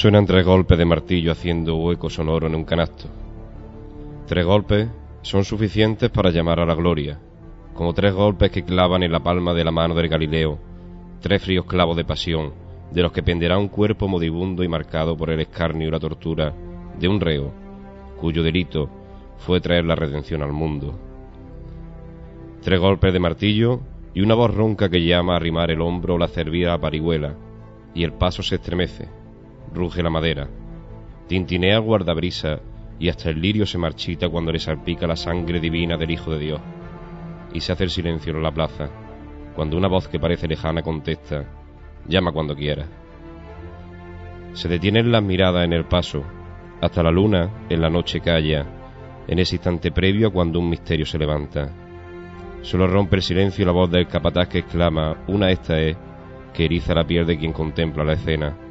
Suenan tres golpes de martillo haciendo hueco sonoro en un canasto. Tres golpes son suficientes para llamar a la gloria, como tres golpes que clavan en la palma de la mano del Galileo, tres fríos clavos de pasión, de los que penderá un cuerpo moribundo y marcado por el escarnio y la tortura de un reo, cuyo delito fue traer la redención al mundo. Tres golpes de martillo y una voz ronca que llama a arrimar el hombro o la cervida a parihuela, y el paso se estremece, ruge la madera, tintinea guardabrisa y hasta el lirio se marchita cuando le salpica la sangre divina del Hijo de Dios, y se hace el silencio en la plaza, cuando una voz que parece lejana contesta, llama cuando quiera. Se detienen las miradas en el paso, hasta la luna en la noche calla, en ese instante previo a cuando un misterio se levanta. Solo rompe el silencio la voz del capataz que exclama, una esta es, que eriza la piel de quien contempla la escena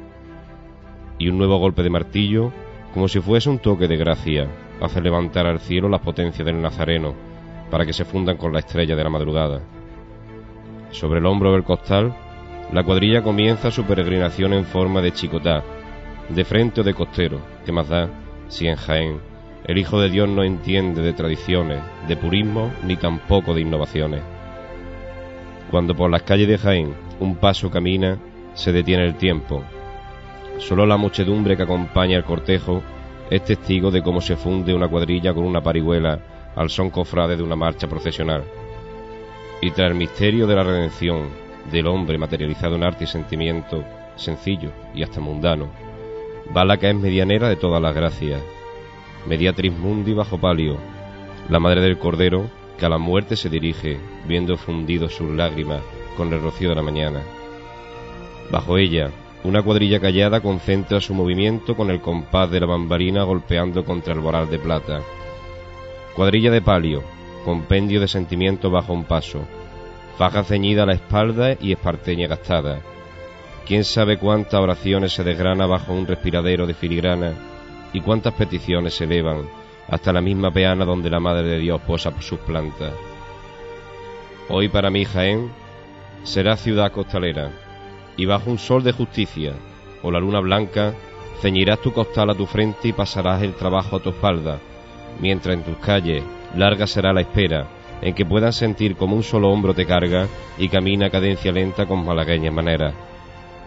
y un nuevo golpe de martillo, como si fuese un toque de gracia, hace levantar al cielo las potencias del Nazareno, para que se fundan con la estrella de la madrugada. Sobre el hombro del costal, la cuadrilla comienza su peregrinación en forma de chicotá, de frente o de costero, que más da si en Jaén el Hijo de Dios no entiende de tradiciones, de purismo, ni tampoco de innovaciones. Cuando por las calles de Jaén un paso camina, se detiene el tiempo, Solo la muchedumbre que acompaña el cortejo es testigo de cómo se funde una cuadrilla con una parihuela al son cofrade de una marcha procesional. Y tras el misterio de la redención del hombre materializado en arte y sentimiento sencillo y hasta mundano, va la que es medianera de todas las gracias, mediatriz mundi bajo palio, la madre del cordero que a la muerte se dirige, viendo fundidos sus lágrimas con el rocío de la mañana. Bajo ella, una cuadrilla callada concentra su movimiento con el compás de la bambarina golpeando contra el voral de plata. Cuadrilla de palio, compendio de sentimiento bajo un paso, faja ceñida a la espalda y esparteña gastada. Quién sabe cuántas oraciones se desgrana bajo un respiradero de filigrana y cuántas peticiones se elevan hasta la misma peana donde la Madre de Dios posa sus plantas. Hoy para mí Jaén será ciudad costalera, y bajo un sol de justicia o la luna blanca, ceñirás tu costal a tu frente y pasarás el trabajo a tu espalda, mientras en tus calles larga será la espera en que puedas sentir como un solo hombro te carga y camina a cadencia lenta con malagueñas maneras.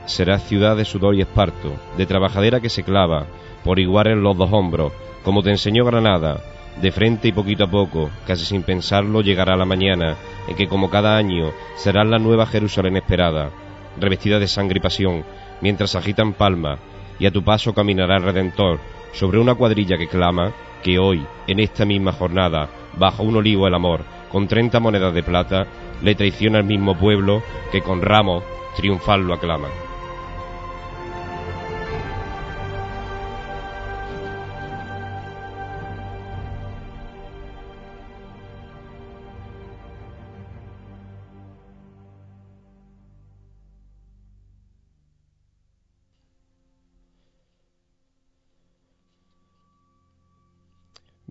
Serás ciudad de sudor y esparto, de trabajadera que se clava, por igual en los dos hombros, como te enseñó Granada, de frente y poquito a poco, casi sin pensarlo, llegará la mañana, en que como cada año serás la nueva Jerusalén esperada, revestida de sangre y pasión, mientras agitan palma, y a tu paso caminará el Redentor sobre una cuadrilla que clama que hoy, en esta misma jornada, bajo un olivo el amor, con treinta monedas de plata, le traiciona al mismo pueblo que con ramos triunfal lo aclama.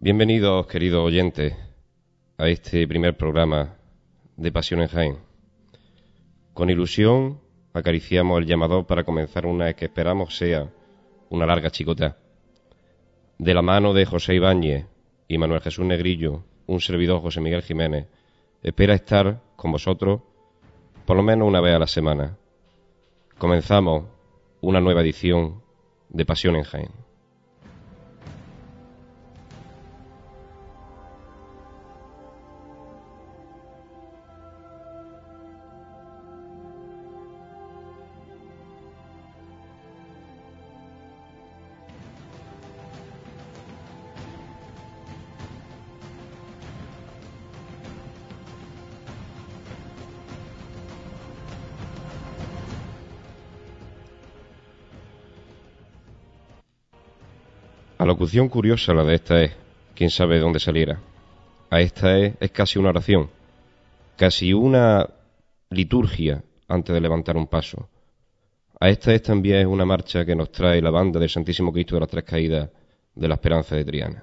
Bienvenidos, queridos oyentes, a este primer programa de Pasión en Jaén. Con ilusión acariciamos el llamador para comenzar una que esperamos sea una larga chicota. De la mano de José Ibáñez y Manuel Jesús Negrillo, un servidor José Miguel Jiménez, espera estar con vosotros por lo menos una vez a la semana. Comenzamos una nueva edición de Pasión en Jaén. Alocución curiosa la de esta es, quién sabe de dónde saliera. A esta es, es casi una oración, casi una liturgia antes de levantar un paso. A esta es también una marcha que nos trae la banda del Santísimo Cristo de las Tres Caídas de la Esperanza de Triana.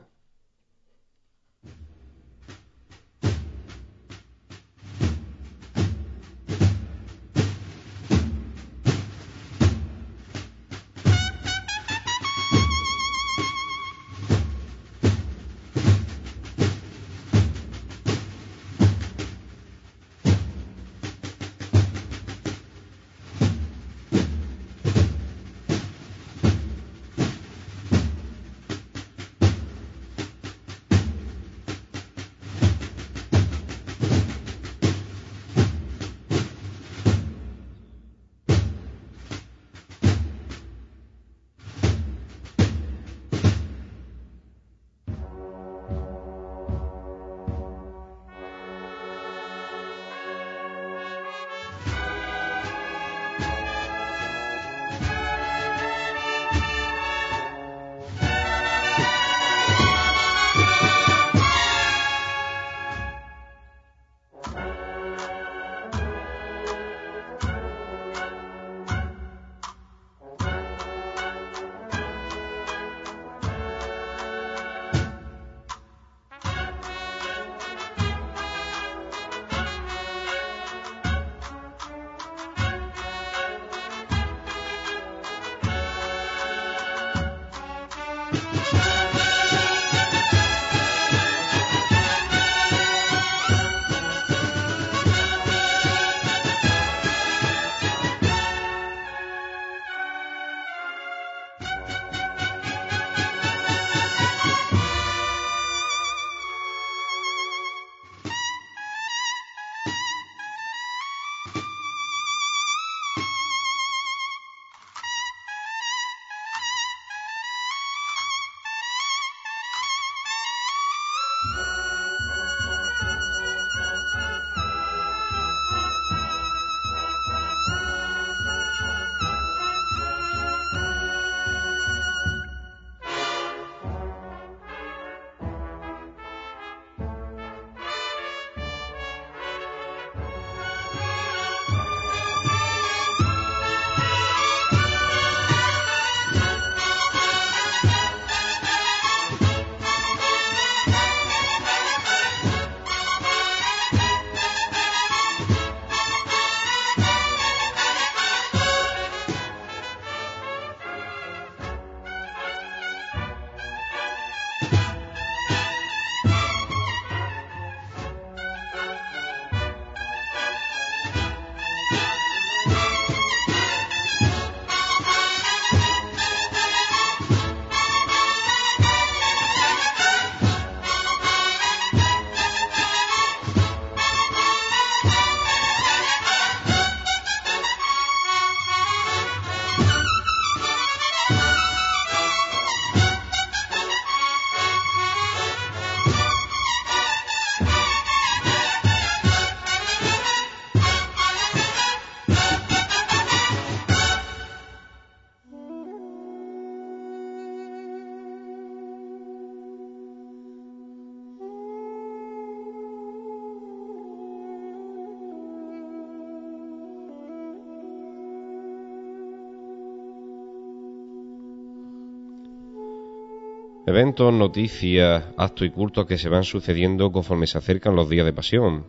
Eventos, noticias, actos y cultos que se van sucediendo conforme se acercan los días de pasión.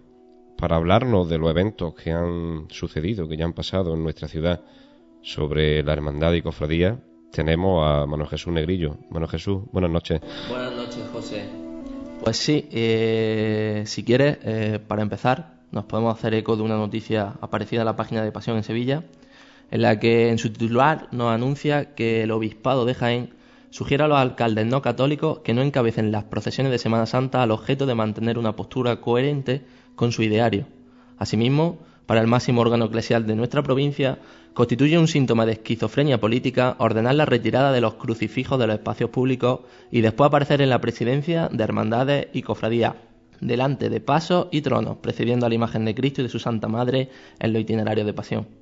Para hablarnos de los eventos que han sucedido, que ya han pasado en nuestra ciudad sobre la hermandad y cofradía, tenemos a Manuel Jesús Negrillo. Manuel Jesús, buenas noches. Buenas noches, José. Pues sí, eh, si quieres, eh, para empezar, nos podemos hacer eco de una noticia aparecida en la página de Pasión en Sevilla, en la que en su titular nos anuncia que el obispado de Jaén sugiere a los alcaldes no católicos que no encabecen las procesiones de Semana Santa al objeto de mantener una postura coherente con su ideario. Asimismo, para el máximo órgano eclesial de nuestra provincia, constituye un síntoma de esquizofrenia política ordenar la retirada de los crucifijos de los espacios públicos y después aparecer en la presidencia de hermandades y cofradías, delante de pasos y tronos, precediendo a la imagen de Cristo y de su Santa Madre en los itinerarios de pasión.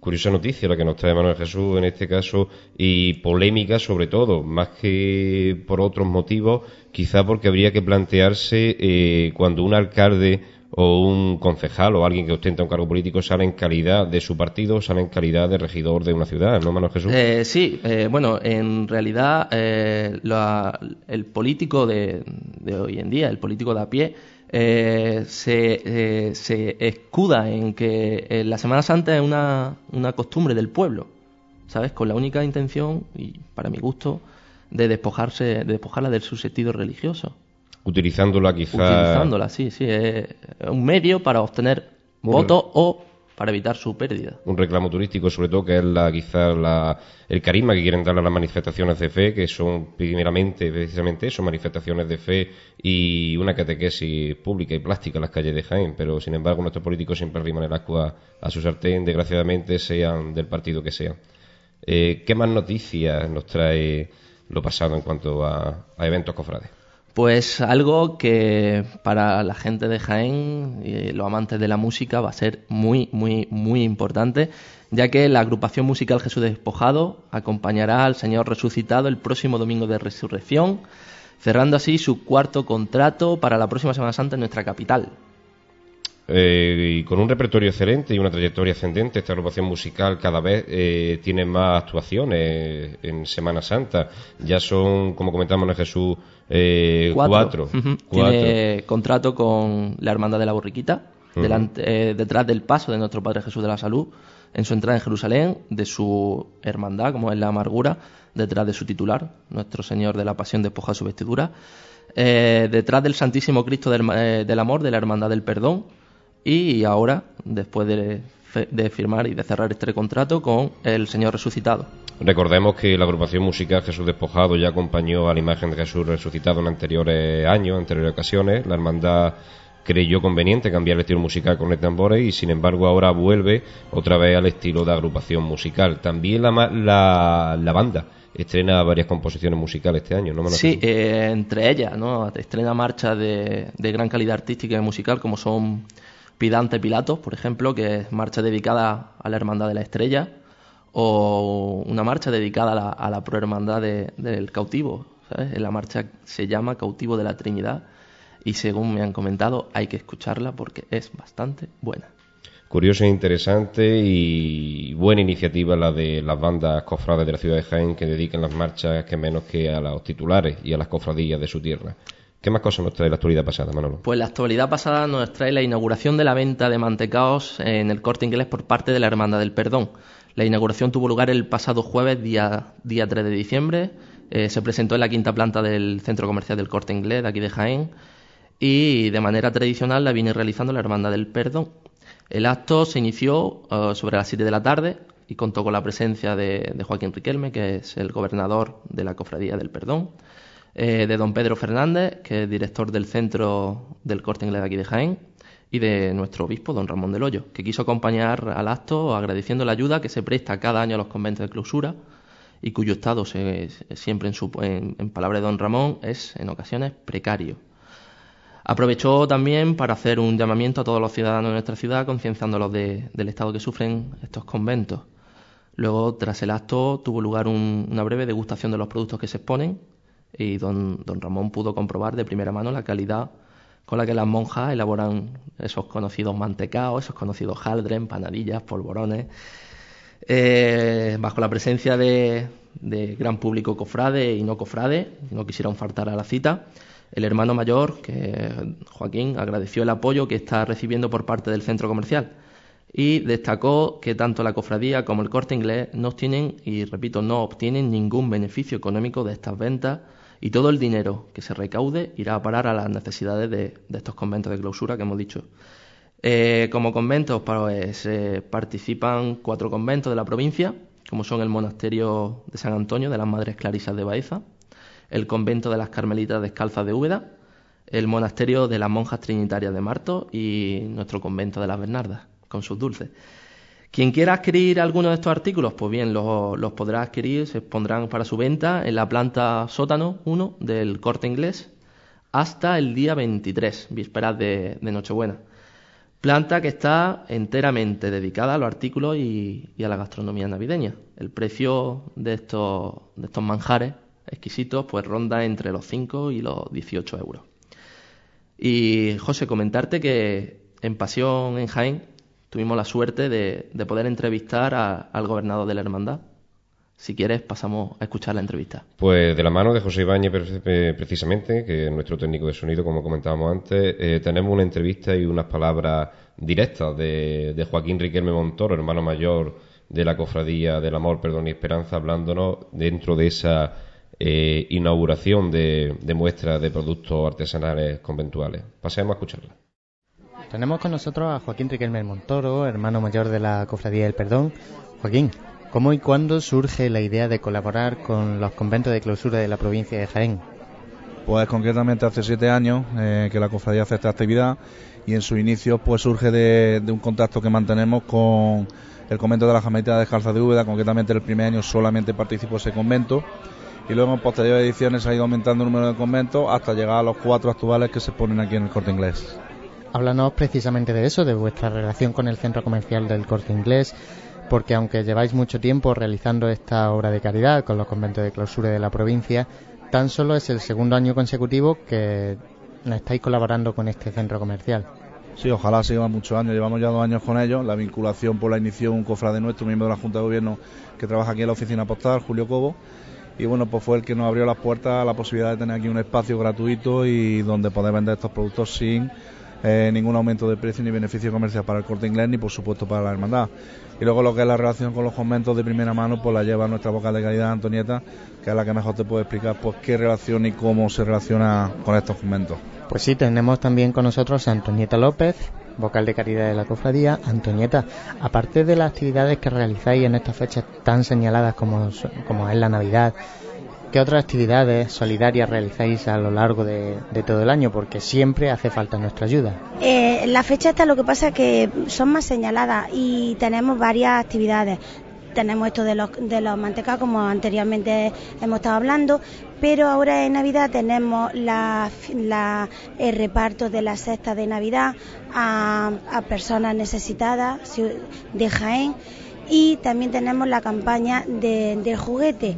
Curiosa noticia la que nos trae Manuel Jesús en este caso y polémica sobre todo, más que por otros motivos, quizá porque habría que plantearse eh, cuando un alcalde o un concejal o alguien que ostenta un cargo político sale en calidad de su partido, sale en calidad de regidor de una ciudad, ¿no, Manuel Jesús? Eh, sí, eh, bueno, en realidad el político de, de, hoy en día, el político de a pie, eh, se, eh, se, escuda en que eh, la Semana Santa es una, una, costumbre del pueblo, ¿sabes? Con la única intención, y para mi gusto, de despojarse, de despojarla de su sentido religioso. Utilizándola quizá. Utilizándola, sí, sí. Es un medio para obtener votos o para evitar su pérdida. Un reclamo turístico, sobre todo, que es la, quizás la, el carisma que quieren darle a las manifestaciones de fe, que son primeramente, precisamente eso, manifestaciones de fe y una catequesis pública y plástica en las calles de Jaén. Pero, sin embargo, nuestros políticos siempre arriman el agua a su sartén, desgraciadamente, sean del partido que sean. Eh, ¿Qué más noticias nos trae lo pasado en cuanto a, a eventos cofrades? Pues algo que para la gente de Jaén y los amantes de la música va a ser muy, muy, muy importante, ya que la agrupación musical Jesús Despojado acompañará al Señor resucitado el próximo domingo de resurrección, cerrando así su cuarto contrato para la próxima Semana Santa en nuestra capital. Eh, y con un repertorio excelente y una trayectoria ascendente, esta agrupación musical cada vez eh, tiene más actuaciones en Semana Santa. Ya son, como comentamos en Jesús, eh, cuatro. Tiene contrato con la Hermandad de la Borriquita, delante, detrás del paso de nuestro Padre Jesús de la Salud, en su entrada en Jerusalén, de su hermandad, como es la amargura, detrás de su titular, nuestro Señor de la Pasión despoja su vestidura, detrás del Santísimo Cristo del, del Amor, de la Hermandad del Perdón, y ahora, después de, de, firmar y de cerrar este contrato con el Señor resucitado. Recordemos que la agrupación musical Jesús Despojado ya acompañó a la imagen de Jesús resucitado en anteriores años, en anteriores ocasiones. La hermandad creyó conveniente cambiar el estilo musical con el tambores y sin embargo ahora vuelve otra vez al estilo de agrupación musical. También la, la, la banda estrena varias composiciones musicales este año, ¿no? Sí, eh, entre ellas, ¿no? Estrena marchas de, de gran calidad artística y musical como son Pidante Pilatos, por ejemplo, que es marcha dedicada a la Hermandad de la Estrella, o una marcha dedicada a la, a la prohermandad del cautivo. ¿sabes? La marcha se llama Cautivo de la Trinidad y según me han comentado hay que escucharla porque es bastante buena. Curiosa e interesante y buena iniciativa la de las bandas cofrades de la ciudad de Jaén que dediquen las marchas que menos que a los titulares y a las cofradías de su tierra. ¿Qué más cosas nos trae la actualidad pasada, Manolo? Pues la actualidad pasada nos trae la inauguración de la venta de mantecaos en el corte inglés por parte de la Hermandad del Perdón. La inauguración tuvo lugar el pasado jueves, día, día 3 de diciembre. Eh, se presentó en la quinta planta del centro comercial del corte inglés, de aquí de Jaén. Y de manera tradicional la viene realizando la Hermandad del Perdón. El acto se inició uh, sobre las 7 de la tarde y contó con la presencia de Joaquín Riquelme, que es el gobernador de la Cofradía del Perdón eh, de don Pedro Fernández, que es director del centro del corte inglés de aquí de Jaén, y de nuestro obispo, don Ramón del Hoyo, que quiso acompañar al acto agradeciendo la ayuda que se presta cada año a los conventos de clausura y cuyo estado, se, siempre en, su, en, en palabra de don Ramón, es en ocasiones precario. Aprovechó también para hacer un llamamiento a todos los ciudadanos de nuestra ciudad, concienciándolos de, del estado que sufren estos conventos. Luego, tras el acto, tuvo lugar un, una breve degustación de los productos que se exponen y don, don Ramón pudo comprobar de primera mano la calidad con la que las monjas elaboran esos conocidos mantecaos, esos conocidos jaldren, panadillas, polvorones, eh, bajo la presencia de, de gran público cofrade y no cofrade, no quisieron faltar a la cita. El hermano mayor, que Joaquín, agradeció el apoyo que está recibiendo por parte del centro comercial y destacó que tanto la cofradía como el corte inglés no obtienen, y repito, no obtienen ningún beneficio económico de estas ventas y todo el dinero que se recaude irá a parar a las necesidades de, estos conventos de clausura que hemos dicho. Eh, como conventos pues, eh, participan cuatro conventos de la provincia, como son el Monasterio de San Antonio de las Madres Clarisas de Baeza, el Convento de las Carmelitas Descalzas de Úbeda, el Monasterio de las Monjas Trinitarias de Marto y nuestro Convento de las Bernardas, con sus dulces. Quien quiera adquirir alguno de estos artículos, pues bien, los, podrá adquirir, se pondrán para su venta en la planta sótano 1 del corte inglés hasta el día 23, vísperas de, de Nochebuena. Planta que está enteramente dedicada a los artículos y, a la gastronomía navideña. El precio de estos, de estos manjares exquisitos pues ronda entre los 5 y los 18 euros. Y José, comentarte que en Pasión en Jaén tuvimos la suerte de, poder entrevistar al gobernador de la hermandad. Si quieres, pasamos a escuchar la entrevista. Pues de la mano de José Ibáñez, precisamente, que es nuestro técnico de sonido, como comentábamos antes, eh, tenemos una entrevista y unas palabras directas de, Joaquín Riquelme Montoro, hermano mayor de la Cofradía del Amor, Perdón y Esperanza, hablándonos dentro de esa eh, inauguración de, de muestras de productos artesanales conventuales. Pasemos a escucharla. Tenemos con nosotros a Joaquín Riquelme Montoro, hermano mayor de la Cofradía del Perdón. Joaquín, ¿cómo y cuándo surge la idea de colaborar con los conventos de clausura de la provincia de Jaén? Pues concretamente hace siete años eh, que la cofradía hace esta actividad y en su inicio pues surge de, un contacto que mantenemos con el convento de la Jametía de Calza de Úbeda, concretamente el primer año solamente participó ese convento y luego en posteriores ediciones ha ido aumentando el número de conventos hasta llegar a los cuatro actuales que se ponen aquí en el corte inglés. Háblanos precisamente de eso, de vuestra relación con el centro comercial del corte inglés, porque aunque lleváis mucho tiempo realizando esta obra de caridad con los conventos de clausura de la provincia, tan solo es el segundo año consecutivo que estáis colaborando con este centro comercial. Sí, ojalá siga muchos años. Llevamos ya dos años con ellos. La vinculación por la inició un cofrade nuestro, miembro de la Junta de Gobierno que trabaja aquí en la oficina postal, Julio Cobo. Y bueno, pues fue el que nos abrió las puertas a la posibilidad de tener aquí un espacio gratuito y donde poder vender estos productos sin eh, ningún aumento de precio ni beneficio comercial para el corte inglés ni por supuesto para la hermandad. Y luego lo que es la relación con los conventos de primera mano, pues la lleva nuestra vocal de calidad Antonieta, que es la que mejor te puede explicar pues qué relación y cómo se relaciona con estos conventos. Pues sí, tenemos también con nosotros a Antonieta López, vocal de caridad de la cofradía. Antonieta, aparte de las actividades que realizáis en estas fechas tan señaladas como, como es la Navidad, ¿Qué otras actividades solidarias realizáis a lo largo de, todo el año? Porque siempre hace falta nuestra ayuda. Eh, la fecha está lo que pasa que son más señaladas y tenemos varias actividades. Tenemos esto de los, de los mantecados, como anteriormente hemos estado hablando, pero ahora en Navidad tenemos la, el reparto de la cesta de Navidad a, personas necesitadas de Jaén y también tenemos la campaña del juguete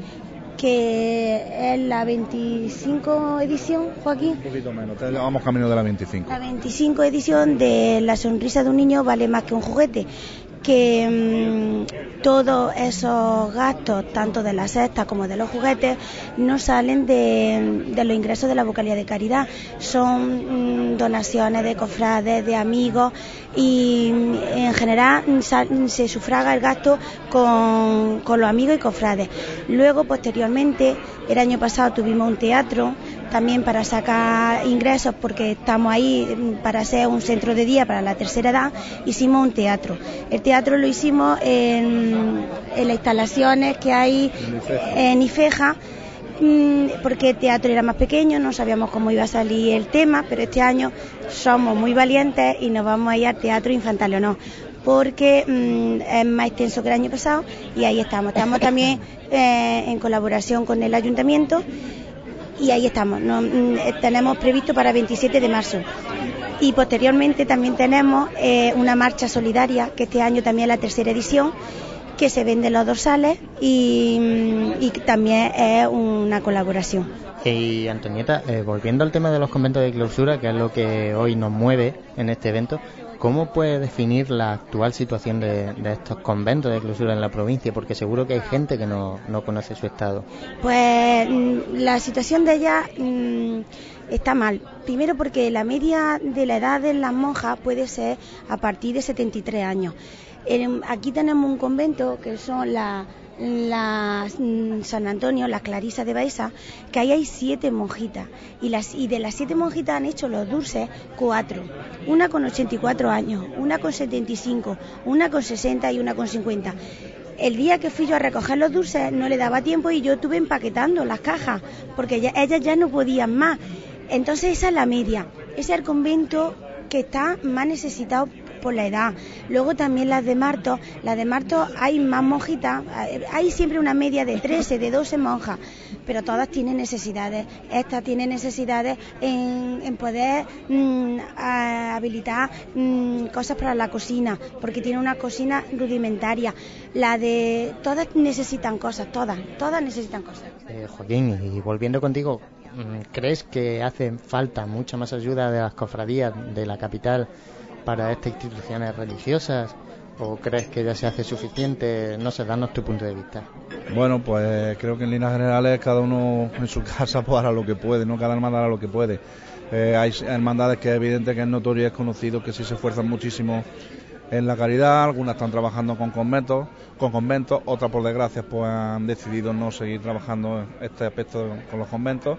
que es la 25 edición, Joaquín. Un poquito menos, vamos camino de la 25. La 25 edición de La sonrisa de un niño vale más que un juguete que mm, todos esos gastos, tanto de la cesta como de los juguetes, no salen de, los ingresos de la vocalía de caridad. Son mm, donaciones de cofrades, de amigos y mm, en general se sufraga el gasto con, con los amigos y cofrades. Luego, posteriormente, el año pasado tuvimos un teatro también para sacar ingresos porque estamos ahí para ser un centro de día para la tercera edad, hicimos un teatro. El teatro lo hicimos en, las instalaciones que hay en Ifeja mm, porque el teatro era más pequeño, no sabíamos cómo iba a salir el tema, pero este año somos muy valientes y nos vamos a ir al teatro infantil o no, porque mm, es más extenso que el año pasado y ahí estamos. Estamos también eh, en colaboración con el ayuntamiento y ahí estamos. Mm, eh, tenemos previsto para el 27 de marzo. Y posteriormente también tenemos eh, una marcha solidaria, que este año también es la tercera edición, que se vende los dorsales y, mm, y también es una colaboración. Y Antonieta, eh, volviendo al tema de los conventos de clausura, que es lo que hoy nos mueve en este evento, ¿Cómo puede definir la actual situación de, estos conventos de clausura en la provincia? Porque seguro que hay gente que no, conoce su estado. Pues mm, la situación de ella mm, está mal. Primero porque la media de la edad de las monjas puede ser a partir de 73 años. Aquí tenemos un convento que son las las mm, San Antonio, las Clarisas de Baeza, que ahí hay siete monjitas. Y, las, y de las siete monjitas han hecho los dulces cuatro. Una con 84 años, una con 75, una con 60 y una con 50. El día que fui yo a recoger los dulces no le daba tiempo y yo estuve empaquetando las cajas, porque ellas ya no podían más. Entonces esa es la media. Ese es el convento que está más necesitado por la edad. Luego también las de Marto, las de Marto hay más monjitas, hay siempre una media de 13, de 12 monjas, pero todas tienen necesidades. Esta tiene necesidades en, poder mm, habilitar mm, cosas para la cocina, porque tiene una cocina rudimentaria. La de todas necesitan cosas, todas, todas necesitan cosas. Eh, Joaquín, y volviendo contigo, mm, ¿crees que hace falta mucha más ayuda de las cofradías de la capital para estas instituciones religiosas? ¿O crees que ya se hace suficiente? No sé, danos tu punto de vista. Bueno, pues creo que en líneas generales cada uno en su casa pues hará lo que puede, no cada hermandad hará lo que puede. Eh, hay hermandades que es evidente que es notorio y es conocido que sí se esfuerzan muchísimo en la caridad, algunas están trabajando con conventos, con conventos, otras por desgracia pues han decidido no seguir trabajando este aspecto con los conventos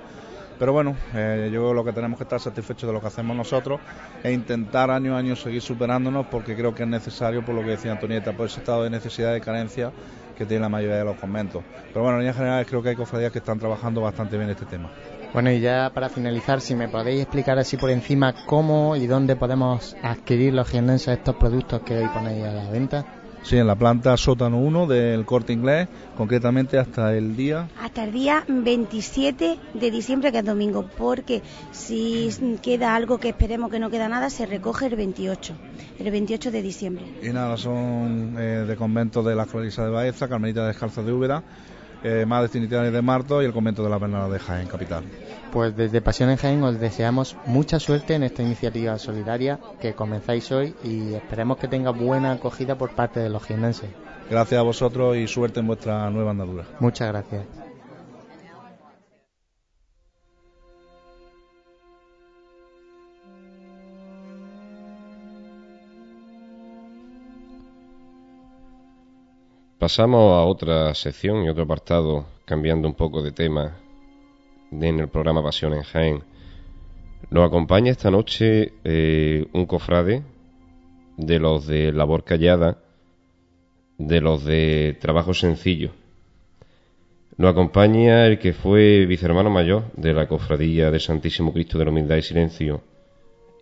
pero bueno, eh, yo creo lo que tenemos que estar satisfechos de lo que hacemos nosotros e intentar año a año seguir superándonos porque creo que es necesario, por lo que decía Antonieta, por ese estado de necesidad y carencia que tiene la mayoría de los conventos. Pero bueno, en líneas generales creo que hay cofradías que están trabajando bastante bien este tema. Bueno, y ya para finalizar, si me podéis explicar así por encima cómo y dónde podemos adquirir los jienenses estos productos que hoy ponéis a la venta. Sí, en la planta sótano 1 del corte inglés, concretamente hasta el día. Hasta el día 27 de diciembre, que es domingo, porque si queda algo que esperemos que no queda nada, se recoge el 28, el 28 de diciembre. Y nada, son eh, de convento de la Clarisa de Baeza, Carmelita Descalza de Úbeda, eh, Madres Trinitarias de Marto y el convento de la Bernarda de Jaén, capital. Pues desde Pasión en Jaén os deseamos mucha suerte en esta iniciativa solidaria que comenzáis hoy y esperemos que tenga buena acogida por parte de los jienenses. Gracias a vosotros y suerte en vuestra nueva andadura. Muchas gracias. Pasamos a otra sección y otro apartado, cambiando un poco de tema en el programa Pasión en Jaén. Nos acompaña esta noche eh, un cofrade de los de labor callada, de los de trabajo sencillo. Nos acompaña el que fue vicehermano mayor de la cofradía de Santísimo Cristo de la Humildad y Silencio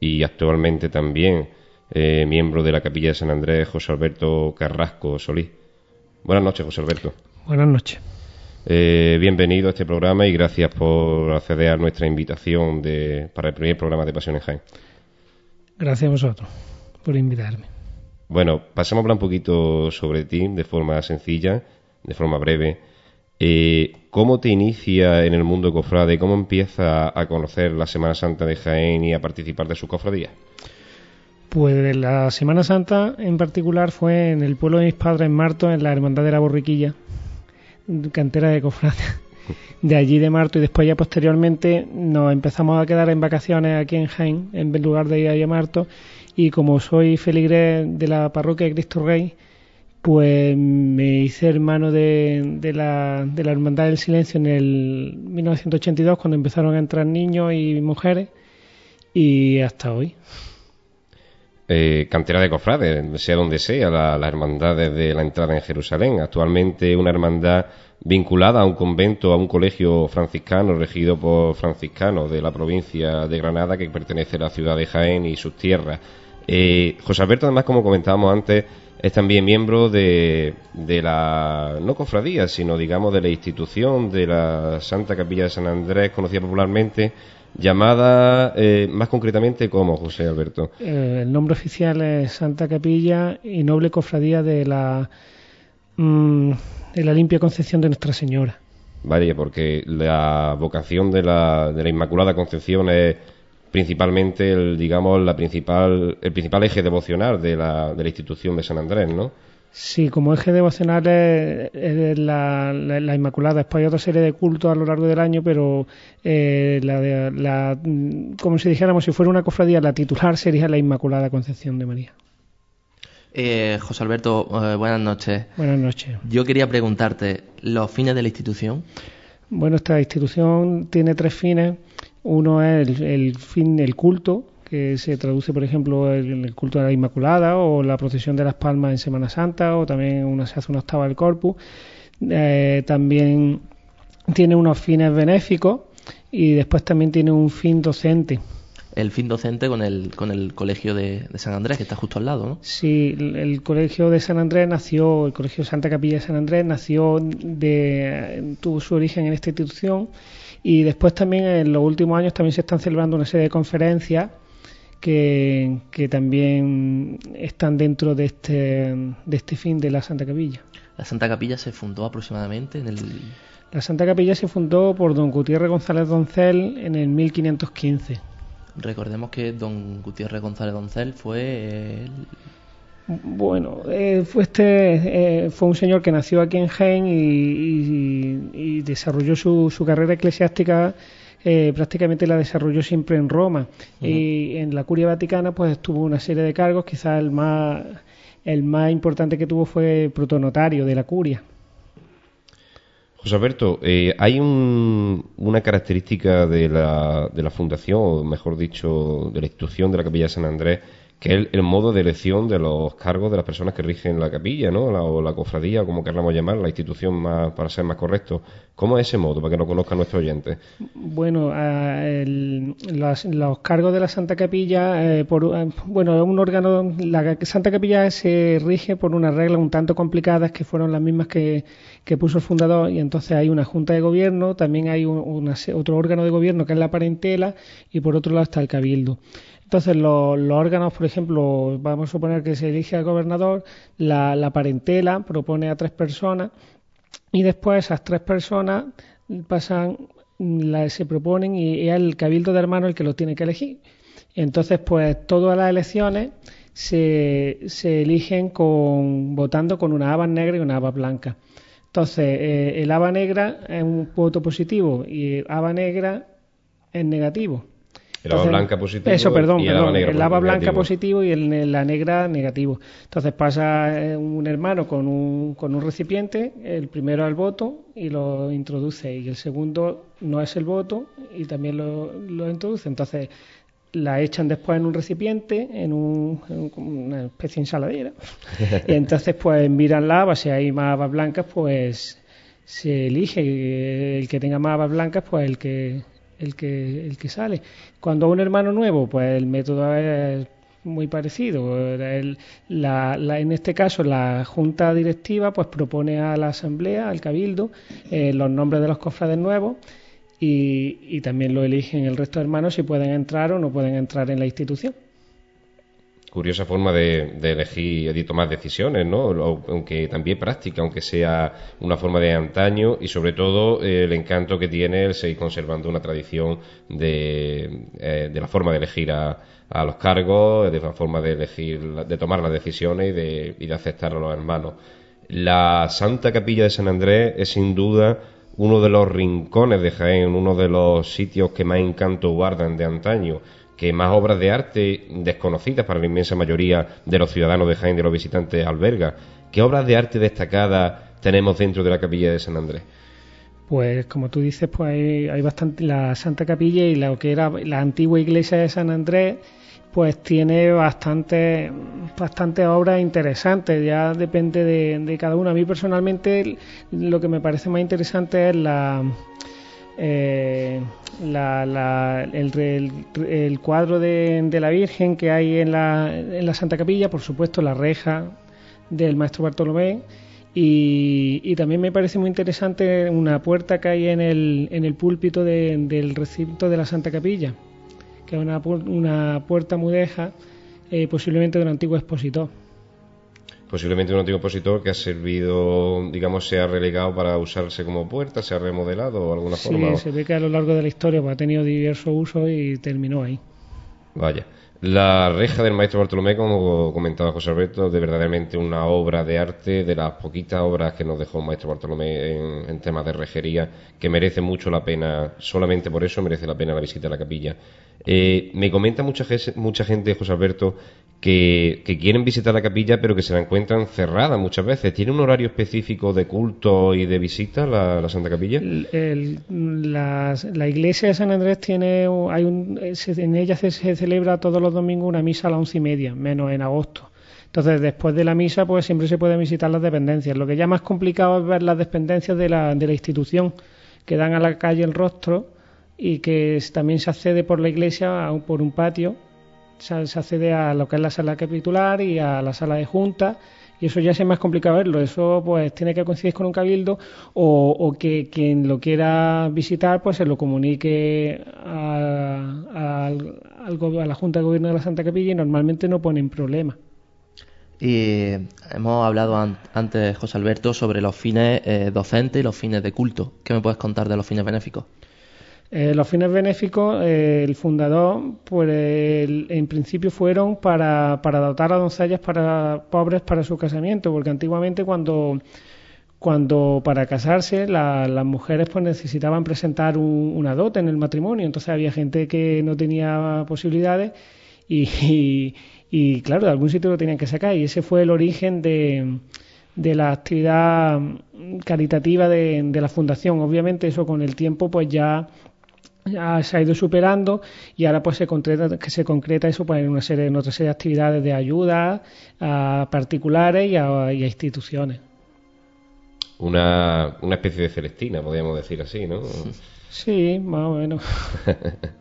y actualmente también eh, miembro de la capilla de San Andrés, José Alberto Carrasco Solís. Buenas noches, José Alberto. Buenas noches. Eh, bienvenido a este programa y gracias por acceder a nuestra invitación de, para el primer programa de Pasiones Jaén. Gracias a vosotros por invitarme. Bueno, pasamos a hablar un poquito sobre ti de forma sencilla, de forma breve. Eh, ¿Cómo te inicia en el mundo cofrade? ¿Cómo empieza a conocer la Semana Santa de Jaén y a participar de su cofradía? Pues la Semana Santa en particular fue en el pueblo de mis padres, en Marto, en la Hermandad de la Borriquilla, cantera de cofrades de allí de Marto y después ya posteriormente nos empezamos a quedar en vacaciones aquí en Jaén en lugar de ir a Marto y como soy feligrés de la parroquia de Cristo Rey pues me hice hermano de, de, la, de la Hermandad del Silencio en el 1982 cuando empezaron a entrar niños y mujeres y hasta hoy. Eh, cantera de cofrades, sea donde sea, la, las hermandades de la entrada en Jerusalén. Actualmente una hermandad vinculada a un convento, a un colegio franciscano regido por franciscanos de la provincia de Granada que pertenece a la ciudad de Jaén y sus tierras. Eh, José Alberto, además, como comentábamos antes, es también miembro de, de la, no cofradía, sino digamos de la institución de la Santa Capilla de San Andrés, conocida popularmente llamada eh, más concretamente como José Alberto. Eh, el nombre oficial es Santa Capilla y Noble Cofradía de la mm, de la Limpia Concepción de Nuestra Señora. Vale, porque la vocación de la, de la Inmaculada Concepción es principalmente el, digamos, la principal, el principal eje devocional de la, de la institución de San Andrés, ¿no? Sí, como eje devocional es, la, Inmaculada. Después hay otra serie de cultos a lo largo del año, pero eh, la, la, como si dijéramos, si fuera una cofradía, la titular sería la Inmaculada Concepción de María. Eh, José Alberto, eh, buenas noches. Buenas noches. Yo quería preguntarte, ¿los fines de la institución? Bueno, esta institución tiene tres fines. Uno es el, fin, el culto, que se traduce, por ejemplo, en el culto de la Inmaculada o la procesión de las Palmas en Semana Santa, o también una, se hace una octava del Corpus. Eh, también tiene unos fines benéficos y después también tiene un fin docente el fin docente con el, con el colegio de, San Andrés, que está justo al lado, ¿no? Sí, el, colegio de San Andrés nació, el colegio Santa Capilla de San Andrés nació de, tuvo su origen en esta institución y después también en los últimos años también se están celebrando una serie de conferencias que, que también están dentro de este, de este fin de la Santa Capilla. La Santa Capilla se fundó aproximadamente en el... La Santa Capilla se fundó por don Gutiérrez González Doncel en el 1515 Recordemos que don Gutiérrez González Doncel fue Bueno, eh, fue este eh, fue un señor que nació aquí en Jaén y, desarrolló su, su, carrera eclesiástica eh, prácticamente la desarrolló siempre en Roma. Y en la curia vaticana pues tuvo una serie de cargos. Quizás el más el más importante que tuvo fue protonotario de la curia. José Alberto, eh, hay una característica de la, de la fundación, o mejor dicho, de la institución de la Capilla de San Andrés, que es el, modo de elección de los cargos de las personas que rigen la capilla, ¿no? La, o la cofradía, como queramos llamar, la institución más, para ser más correcto. ¿Cómo es ese modo, para que lo conozcan nuestros oyentes? Bueno, los, cargos de la Santa Capilla, eh, por, eh, bueno, un órgano, la Santa Capilla se rige por unas reglas un tanto complicadas que fueron las mismas que, puso el fundador y entonces hay una junta de gobierno, también hay otro órgano de gobierno que es la parentela y por otro lado está el cabildo. Entonces, los, órganos, por ejemplo, vamos a suponer que se elige al gobernador, la, parentela propone a tres personas y después esas tres personas pasan, se proponen y, es el cabildo de hermanos el que lo tiene que elegir. Entonces, pues todas las elecciones se, se eligen con, votando con una haba negra y una haba blanca. Entonces, eh, el haba negra es un voto positivo y haba negra es negativo. El lava blanca positivo. Eso, perdón, el, lava blanca positivo y el, la negra negativo. Entonces pasa eh, un hermano con un, con un recipiente, el primero al voto y lo introduce, y el segundo no es el voto y también lo, lo introduce. Entonces la echan después en un recipiente, en, un, una especie de ensaladera. y entonces, pues miran la haba, si hay más habas blancas, pues se elige el que tenga más habas blancas, pues el que el que, el que sale. Cuando un hermano nuevo, pues el método es muy parecido. la, en este caso, la junta directiva pues propone a la asamblea, al cabildo, eh, los nombres de los cofrades nuevos y, y también lo eligen el resto de hermanos si pueden entrar o no pueden entrar en la institución curiosa forma de, elegir y tomar decisiones, ¿no? Aunque también práctica, aunque sea una forma de antaño y sobre todo eh, el encanto que tiene el seguir conservando una tradición de, eh, de la forma de elegir a, a, los cargos, de la forma de elegir, de tomar las decisiones y de, y de aceptar a los hermanos. La Santa Capilla de San Andrés es sin duda uno de los rincones de Jaén, uno de los sitios que más encanto guardan de antaño que más obras de arte desconocidas para la inmensa mayoría de los ciudadanos de Jaén, de los visitantes, alberga. ¿Qué obras de arte destacadas tenemos dentro de la capilla de San Andrés? Pues como tú dices, pues hay, bastante la Santa Capilla y lo que era la antigua iglesia de San Andrés, pues tiene bastante, bastante obras interesantes. Ya depende de, de cada uno. A mí personalmente lo que me parece más interesante es la eh, el, cuadro de, la Virgen que hay en la, en la Santa Capilla, por supuesto la reja del Maestro Bartolomé y, también me parece muy interesante una puerta que hay en el, en el púlpito del recinto de la Santa Capilla, que es una, una puerta mudeja, eh, posiblemente de un antiguo expositor posiblemente un antiguo opositor que ha servido, digamos, se ha relegado para usarse como puerta, se ha remodelado de alguna forma. Sí, se ve que a lo largo de la historia pues, ha tenido diversos usos y terminó ahí. Vaya. La reja del maestro Bartolomé, como comentaba José Alberto, de verdaderamente una obra de arte, de las poquitas obras que nos dejó el maestro Bartolomé en, temas de rejería, que merece mucho la pena, solamente por eso merece la pena la visita a la capilla. Eh, me comenta mucha, mucha gente, José Alberto, que, quieren visitar la capilla pero que se la encuentran cerrada muchas veces. ¿Tiene un horario específico de culto y de visita la, Santa Capilla? la, iglesia de San Andrés tiene, hay un, en ella se, celebra todos los domingos una misa a las once y media, menos en agosto. Entonces, después de la misa, pues siempre se pueden visitar las dependencias. Lo que ya más complicado es ver las dependencias de la, de la institución que dan a la calle el rostro y que también se accede por la iglesia por un patio se, accede a lo que es la sala capitular y a la sala de junta y eso ya es más complicado verlo. Eso pues tiene que coincidir con un cabildo o, que quien lo quiera visitar pues se lo comunique a, a, la Junta de Gobierno de la Santa Capilla y normalmente no ponen problema. Y hemos hablado antes, José Alberto, sobre los fines eh, docentes y los fines de culto. ¿Qué me puedes contar de los fines benéficos? Eh, los fines benéficos, eh, el fundador, pues en principio fueron para, para dotar a doncellas para pobres para su casamiento, porque antiguamente cuando cuando para casarse las mujeres pues necesitaban presentar una dote en el matrimonio, entonces había gente que no tenía posibilidades y, y, claro, de algún sitio lo tenían que sacar y ese fue el origen de, de la actividad caritativa de, de, la fundación. Obviamente eso con el tiempo pues ya se ha ido superando y ahora pues se concreta, que se concreta eso pues, en una serie, en otra serie de actividades de ayuda a particulares y a, instituciones. Una, una especie de Celestina, podríamos decir así, ¿no? Sí, más o menos.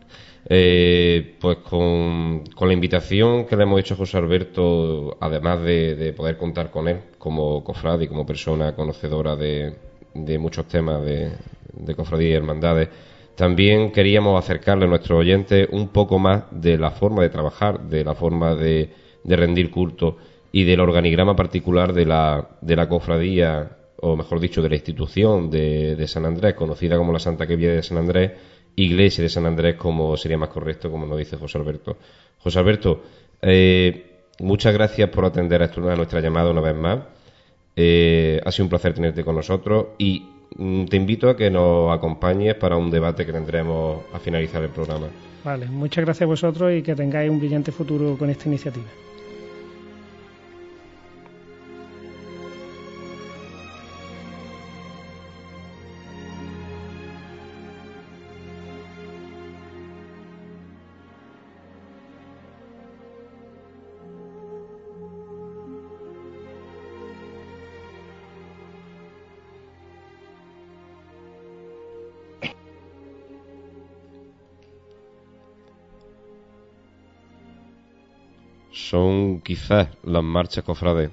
Eh, pues con, con, la invitación que le hemos hecho a José Alberto, además de, poder contar con él como cofrade y como persona conocedora de, de muchos temas de, de cofradía y hermandades, también queríamos acercarle a nuestros oyentes un poco más de la forma de trabajar, de la forma de, rendir culto y del organigrama particular de la, de la cofradía, o mejor dicho, de la institución de, San Andrés, conocida como la Santa Quevia de San Andrés, Iglesia de San Andrés, como sería más correcto, como nos dice José Alberto. José Alberto, eh, muchas gracias por atender a, nuestra llamada una vez más. Eh, ha sido un placer tenerte con nosotros y te invito a que nos acompañes para un debate que tendremos a finalizar el programa. Vale, muchas gracias a vosotros y que tengáis un brillante futuro con esta iniciativa. Son quizás las marchas cofrades,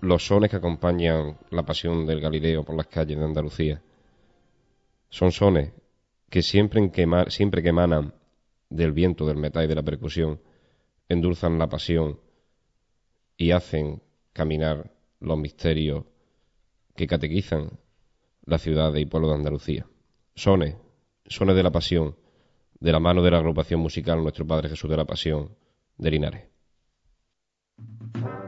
los sones que acompañan la pasión del Galileo por las calles de Andalucía. Son sones que siempre, que, siempre que emanan del viento, del metal y de la percusión, endulzan la pasión y hacen caminar los misterios que catequizan la ciudad y pueblo de Andalucía. Sones, sones de la pasión, de la mano de la agrupación musical Nuestro Padre Jesús de la Pasión de Linares. Thank you.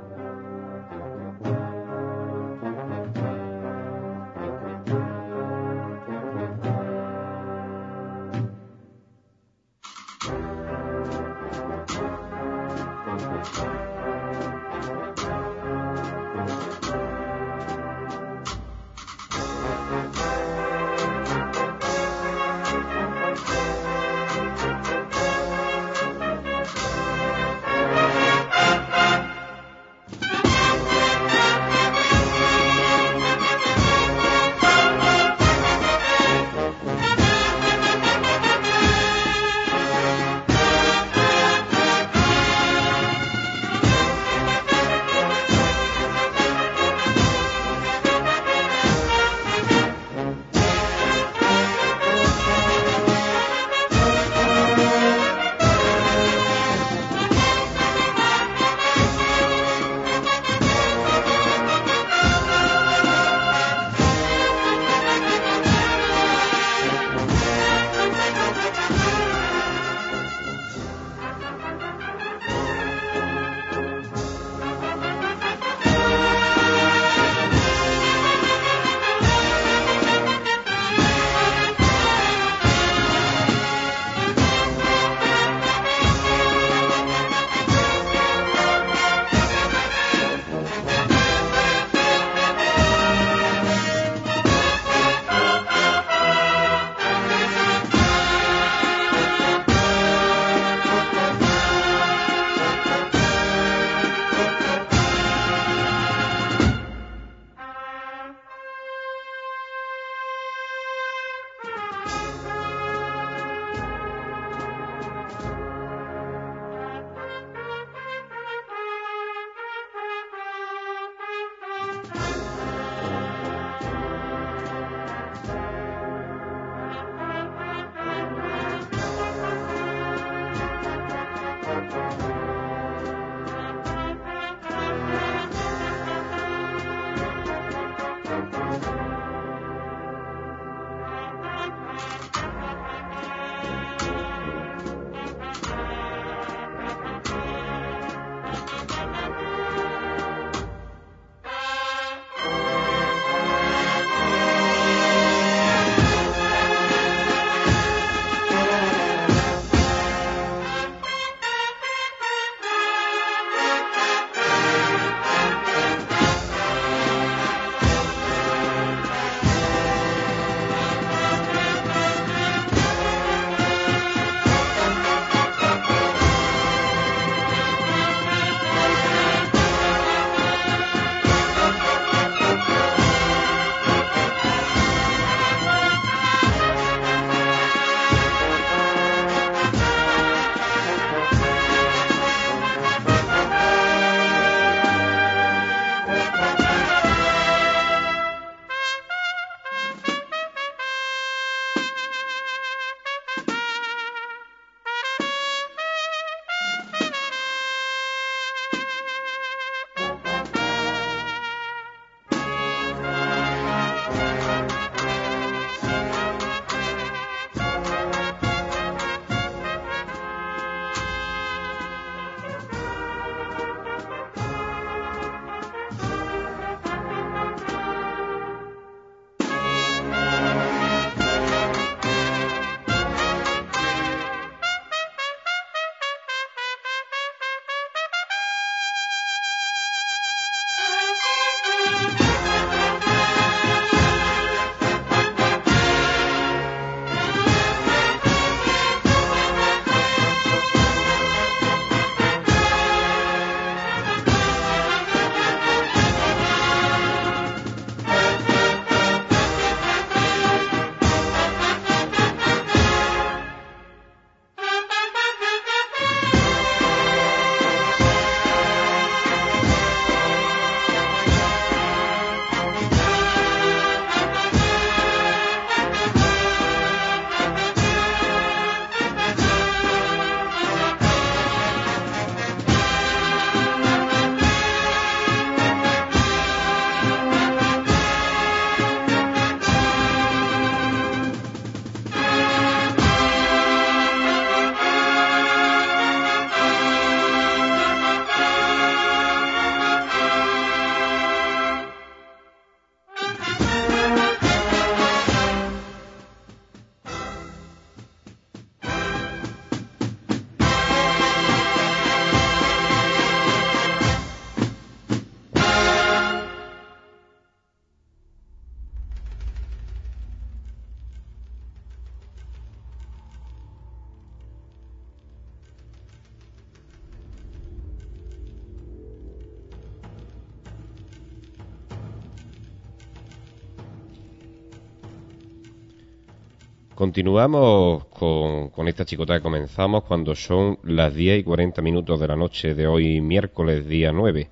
Continuamos con, esta chicota que comenzamos cuando son las 10 y 40 minutos de la noche de hoy, miércoles día 9.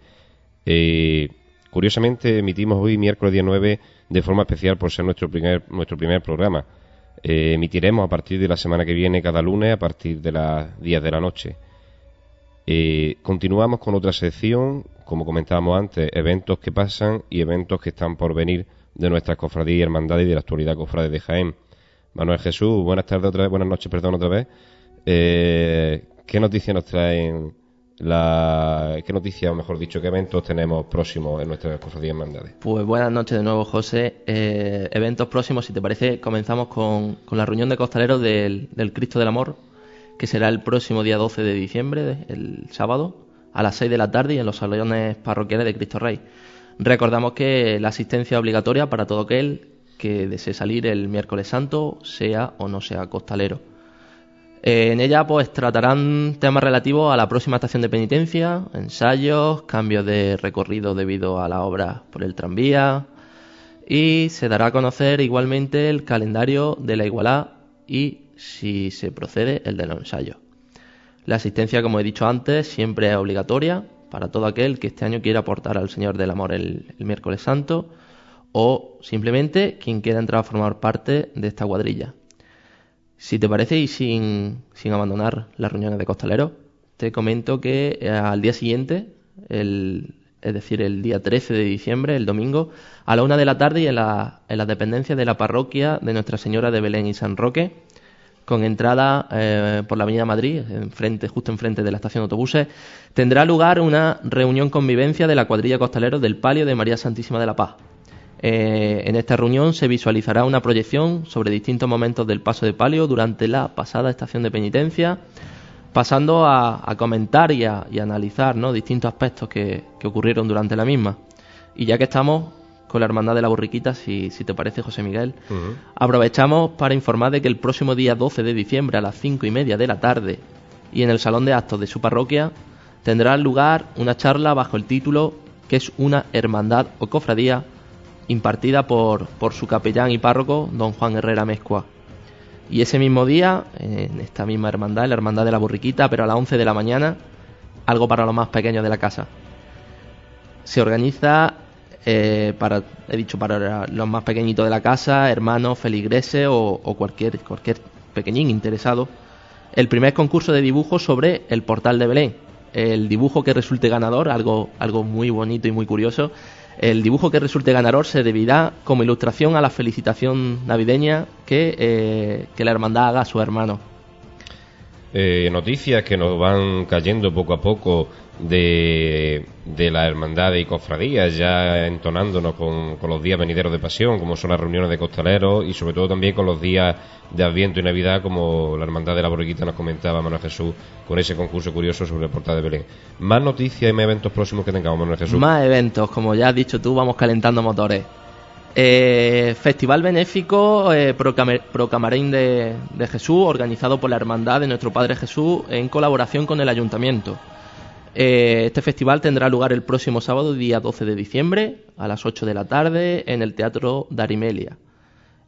Eh, curiosamente, emitimos hoy, miércoles día 9, de forma especial por ser nuestro primer, nuestro primer programa. Eh, emitiremos a partir de la semana que viene, cada lunes, a partir de las 10 de la noche. Eh, continuamos con otra sección, como comentábamos antes, eventos que pasan y eventos que están por venir de nuestras cofradías y hermandades y de la actualidad cofrade de Jaén. Manuel Jesús, buenas tardes otra vez, buenas noches, perdón, otra vez. Eh, ¿Qué noticias nos traen? La, ¿Qué noticias, mejor dicho, qué eventos tenemos próximos en nuestras cofradías hermandades? Pues buenas noches de nuevo, José. Eh, eventos próximos, si te parece, comenzamos con, la reunión de costaleros del, Cristo del Amor, que será el próximo día 12 de diciembre, el sábado, a las 6 de la tarde y en los salones parroquiales de Cristo Rey. Recordamos que la asistencia obligatoria para todo aquel que desee salir el miércoles santo, sea o no sea costalero. Eh, en ella pues tratarán temas relativos a la próxima estación de penitencia, ensayos, cambios de recorrido debido a la obra por el tranvía y se dará a conocer igualmente el calendario de la igualdad y si se procede el de los ensayos. La asistencia, como he dicho antes, siempre es obligatoria para todo aquel que este año quiera aportar al Señor del Amor el miércoles santo o simplemente quien quiera entrar a formar parte de esta cuadrilla. Si te parece y sin, abandonar las reuniones de costaleros, te comento que eh, al día siguiente, el, es decir, el día 13 de diciembre, el domingo, a la una de la tarde y en la, en la dependencia de la parroquia de Nuestra Señora de Belén y San Roque, con entrada eh, por la Avenida Madrid, enfrente, justo enfrente de la estación de autobuses, tendrá lugar una reunión convivencia de la cuadrilla costalero del Palio de María Santísima de la Paz, eh, en esta reunión se visualizará una proyección sobre distintos momentos del paso de palio durante la pasada estación de penitencia, pasando a, comentar y a, analizar distintos aspectos que, ocurrieron durante la misma. Y ya que estamos con la Hermandad de la Borriquita, si, te parece, José Miguel, aprovechamos para informar de que el próximo día 12 de diciembre a las cinco y media de la tarde y en el Salón de Actos de su parroquia tendrá lugar una charla bajo el título que es una hermandad o cofradía impartida por, por su capellán y párroco, don Juan Herrera Mezcua. Y ese mismo día, en esta misma hermandad, la hermandad de la borriquita, pero a las 11 de la mañana, algo para los más pequeños de la casa. Se organiza eh, para, he dicho, para los más pequeñitos de la casa, hermanos, feligreses o, o, cualquier, cualquier pequeñín interesado, el primer concurso de dibujo sobre el portal de Belén. El dibujo que resulte ganador, algo, algo muy bonito y muy curioso, el dibujo que resulte ganador se deberá como ilustración a la felicitación navideña que, eh, la hermandad haga a su hermano. Eh, noticias que nos van cayendo poco a poco de, de la hermandad y cofradías, ya entonándonos con, con, los días venideros de pasión, como son las reuniones de costaleros y sobre todo también con los días de Adviento y Navidad, como la hermandad de la Borriquita nos comentaba Manuel Jesús con ese concurso curioso sobre el portal de Belén. Más noticias y más eventos próximos que tengamos, Manuel Jesús. Más eventos, como ya has dicho tú, vamos calentando motores. Eh, festival benéfico eh, de, Jesús, organizado por la Hermandad de Nuestro Padre Jesús en colaboración con el Ayuntamiento. Eh, este festival tendrá lugar el próximo sábado, día 12 de diciembre, a las 8 de la tarde, en el Teatro Darimelia.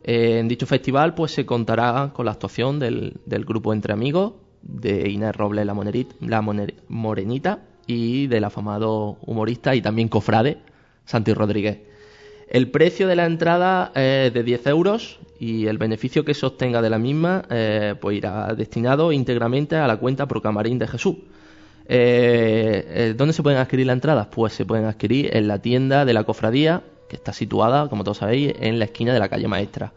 Eh, en dicho festival pues se contará con la actuación del, grupo Entre Amigos, de Inés Robles la, la Morenita y del afamado humorista y también cofrade Santi Rodríguez. El precio de la entrada es de 10 euros y el beneficio que se obtenga de la misma eh, pues irá destinado íntegramente a la cuenta Procamarín de Jesús eh, eh, ¿Dónde se pueden adquirir las entradas? Pues se pueden adquirir en la tienda de la cofradía, que está situada, como todos sabéis, en la esquina de la calle Maestra.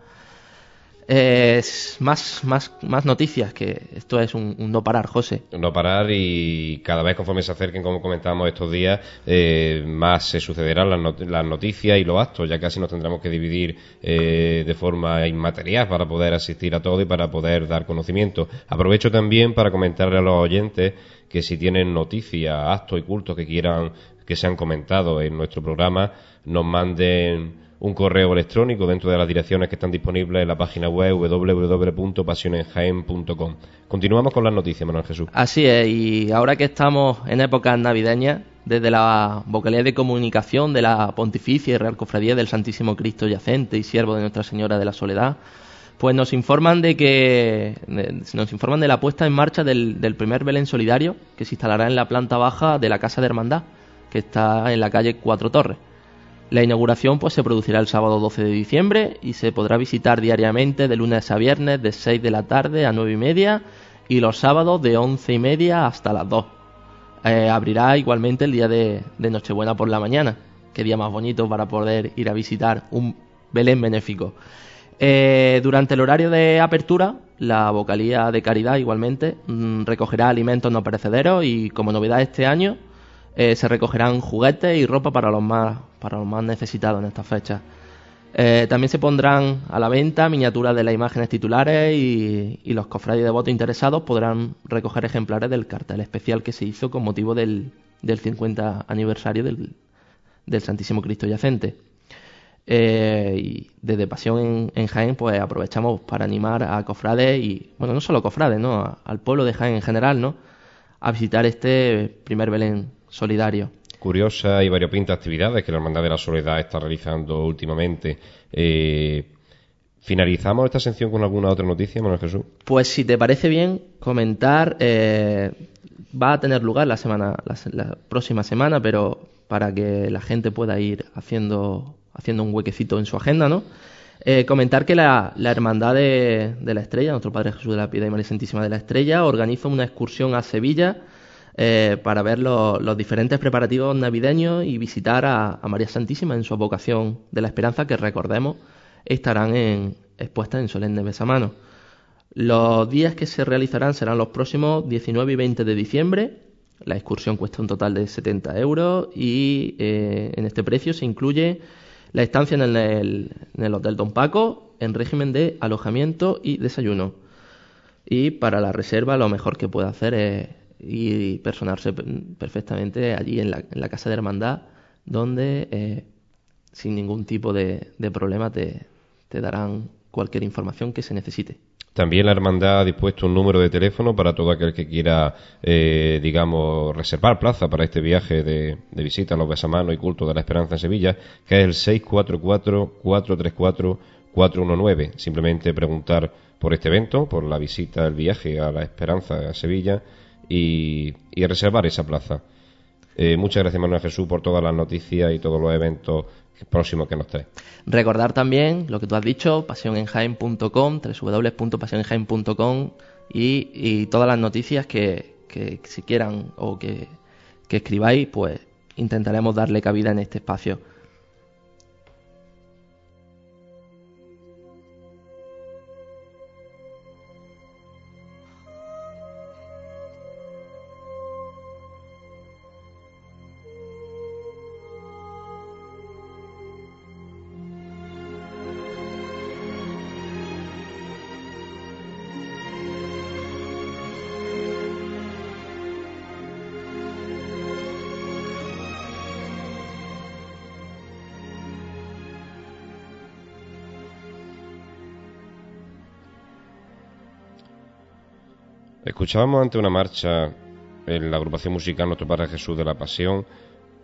Más, más, más noticias, que esto es un, no parar, José. No parar y cada vez conforme se acerquen, como comentábamos estos días, eh, más se sucederán las, noticias y los actos, ya casi nos tendremos que dividir eh, de forma inmaterial para poder asistir a todo y para poder dar conocimiento. Aprovecho también para comentarle a los oyentes que si tienen noticias, actos y cultos que quieran que se han comentado en nuestro programa, nos manden un correo electrónico dentro de las direcciones que están disponibles en la página web www.pasionenjaen.com. Continuamos con las noticias, Manuel Jesús. Así es, y ahora que estamos en épocas navideñas, desde la vocalía de comunicación de la Pontificia y Real Cofradía del Santísimo Cristo Yacente y Siervo de Nuestra Señora de la Soledad, Pues nos informan de que nos informan de la puesta en marcha del, del, primer Belén solidario que se instalará en la planta baja de la Casa de Hermandad, que está en la calle Cuatro Torres. La inauguración pues se producirá el sábado 12 de diciembre y se podrá visitar diariamente de lunes a viernes de 6 de la tarde a 9 y media y los sábados de 11 y media hasta las 2. Eh, abrirá igualmente el día de, Nochebuena por la mañana. Qué día más bonito para poder ir a visitar un Belén benéfico. Eh, durante el horario de apertura, la vocalía de caridad igualmente mm, recogerá alimentos no perecederos y como novedad este año eh, se recogerán juguetes y ropa para los más, para los más necesitados en estas fechas. Eh, también se pondrán a la venta miniaturas de las imágenes titulares y, los cofrades de voto interesados podrán recoger ejemplares del cartel especial que se hizo con motivo del, del 50 aniversario del, del Santísimo Cristo Yacente. Eh, y desde Pasión en, Jaén, pues aprovechamos para animar a cofrades y, bueno, no solo cofrades, ¿no? al pueblo de Jaén en general, ¿no? A visitar este primer Belén solidario. Curiosa y variopinta actividades que la Hermandad de la Soledad está realizando últimamente. Eh, ¿Finalizamos esta sección con alguna otra noticia, Manuel Jesús? Pues si te parece bien, comentar, eh, va a tener lugar la semana, la próxima semana, pero para que la gente pueda ir haciendo haciendo un huequecito en su agenda, ¿no? Eh, comentar que la, Hermandad de, la Estrella, nuestro Padre Jesús de la Piedad y María Santísima de la Estrella, organiza una excursión a Sevilla eh, para ver los diferentes preparativos navideños y visitar a, María Santísima en su vocación de la esperanza, que recordemos estarán en, expuestas en solemne besamano. Los días que se realizarán serán los próximos 19 y 20 de diciembre. La excursión cuesta un total de 70 euros y eh, en este precio se incluye la estancia en el, Hotel Don Paco en régimen de alojamiento y desayuno. Y para la reserva lo mejor que puede hacer es y personarse perfectamente allí en la, casa de hermandad, donde eh, sin ningún tipo de, problema te darán cualquier información que se necesite. También la hermandad ha dispuesto un número de teléfono para todo aquel que quiera, eh, digamos, reservar plaza para este viaje de, visita a los besamanos y culto de la esperanza en Sevilla, que es el 644-434-419. Simplemente preguntar por este evento, por la visita, el viaje a la esperanza a Sevilla y, reservar esa plaza. Eh, muchas gracias, Manuel Jesús, por todas las noticias y todos los eventos próximo que nos trae. Recordar también lo que tú has dicho, pasionenjaen.com, www.pasionenjaen.com y, y todas las noticias que, que si quieran o que escribáis, pues intentaremos darle cabida en este espacio. Escuchábamos ante una marcha en la agrupación musical Nuestro Padre Jesús de la Pasión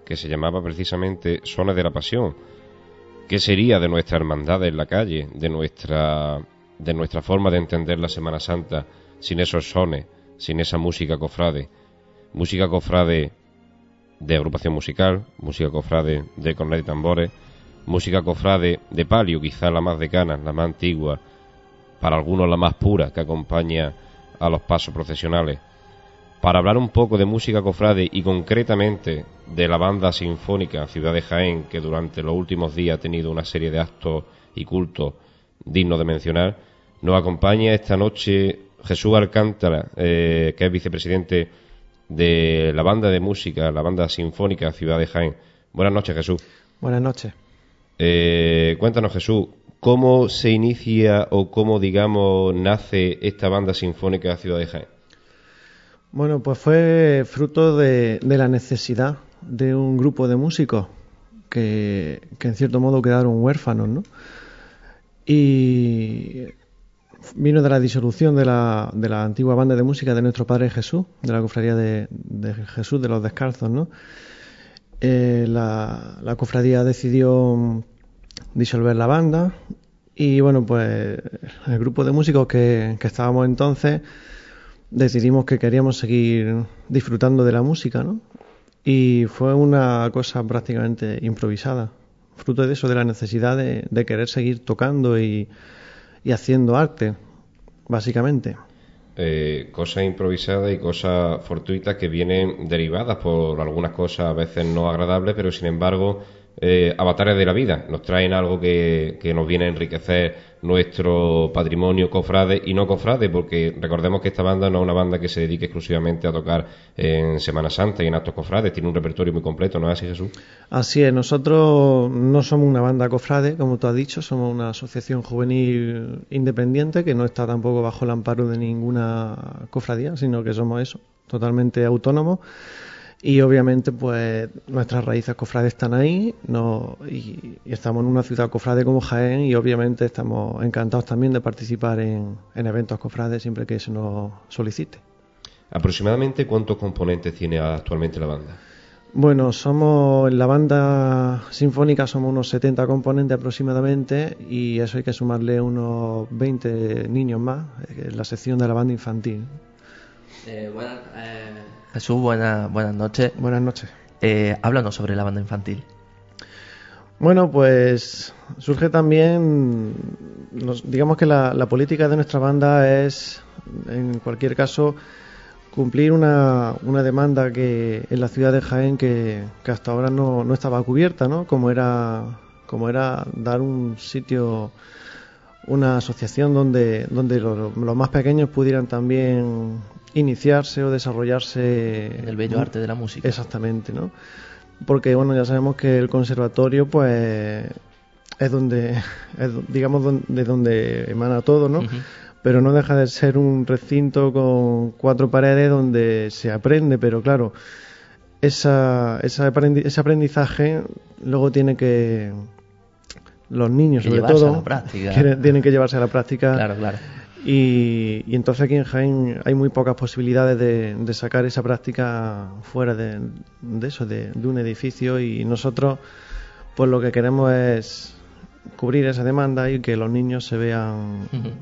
que se llamaba precisamente Sones de la Pasión. ¿Qué sería de nuestra hermandad en la calle, de nuestra, de nuestra forma de entender la Semana Santa sin esos sones, sin esa música cofrade? Música cofrade de agrupación musical, música cofrade de cornet y tambores, música cofrade de palio, quizá la más decana, la más antigua, para algunos la más pura, que acompaña a los pasos procesionales. Para hablar un poco de música cofrade y concretamente de la banda sinfónica Ciudad de Jaén, que durante los últimos días ha tenido una serie de actos y cultos dignos de mencionar, nos acompaña esta noche Jesús Alcántara, eh, que es vicepresidente de la banda de música, la banda sinfónica Ciudad de Jaén. Buenas noches, Jesús. Buenas noches. Eh, cuéntanos, Jesús, ¿Cómo se inicia o cómo, digamos, nace esta banda sinfónica de Ciudad de Jaén? Bueno, pues fue fruto de, la necesidad de un grupo de músicos que, en cierto modo quedaron huérfanos, ¿no? Y vino de la disolución de la, de la, antigua banda de música de nuestro Padre Jesús, de la cofradía de, Jesús de los Descalzos, ¿no? Eh, la, cofradía decidió disolver la banda Y bueno, pues el grupo de músicos que, que estábamos entonces decidimos que queríamos seguir disfrutando de la música, ¿no? Y fue una cosa prácticamente improvisada, fruto de eso, de la necesidad de, de querer seguir tocando y, y haciendo arte, básicamente. Eh, cosas improvisadas y cosas fortuitas que vienen derivadas por algunas cosas a veces no agradables, pero sin embargo eh, avatares de la vida. Nos traen algo que, que, nos viene a enriquecer nuestro patrimonio cofrade y no cofrade, porque recordemos que esta banda no es una banda que se dedique exclusivamente a tocar en Semana Santa y en actos cofrades, tiene un repertorio muy completo, ¿no es así, Jesús? Así es, nosotros no somos una banda cofrade, como tú has dicho, somos una asociación juvenil independiente que no está tampoco bajo el amparo de ninguna cofradía, sino que somos eso, totalmente autónomos y obviamente, pues nuestras raíces cofrades están ahí no, y, y, estamos en una ciudad cofrade como Jaén y obviamente estamos encantados también de participar en, en eventos cofrades siempre que se nos solicite. ¿Aproximadamente cuántos componentes tiene actualmente la banda? Bueno, somos en la banda sinfónica somos unos 70 componentes aproximadamente y eso hay que sumarle unos 20 niños más en la sección de la banda infantil. Eh, bueno, eh Jesús, buena, buenas noches. Buenas noches. Eh, háblanos sobre la banda infantil. Bueno, pues surge también, nos, digamos que la, la, política de nuestra banda es, en cualquier caso, cumplir una, una demanda que en la ciudad de Jaén que, que hasta ahora no, no, estaba cubierta, ¿no? Como era, como era dar un sitio, una asociación donde, donde los, los más pequeños pudieran también iniciarse o desarrollarse en el bello arte de la música. Exactamente, ¿no? Porque bueno, ya sabemos que el conservatorio pues es donde es, digamos de donde emana todo, ¿no? Uh -huh. Pero no deja de ser un recinto con cuatro paredes donde se aprende, pero claro, esa, esa aprendi ese aprendizaje luego tiene que los niños sobre todo que tienen que llevarse a la práctica claro, claro. Y, y, entonces aquí en Jaén hay muy pocas posibilidades de, de sacar esa práctica fuera de, de eso, de, de, un edificio y nosotros pues lo que queremos es cubrir esa demanda y que los niños se vean uh -huh.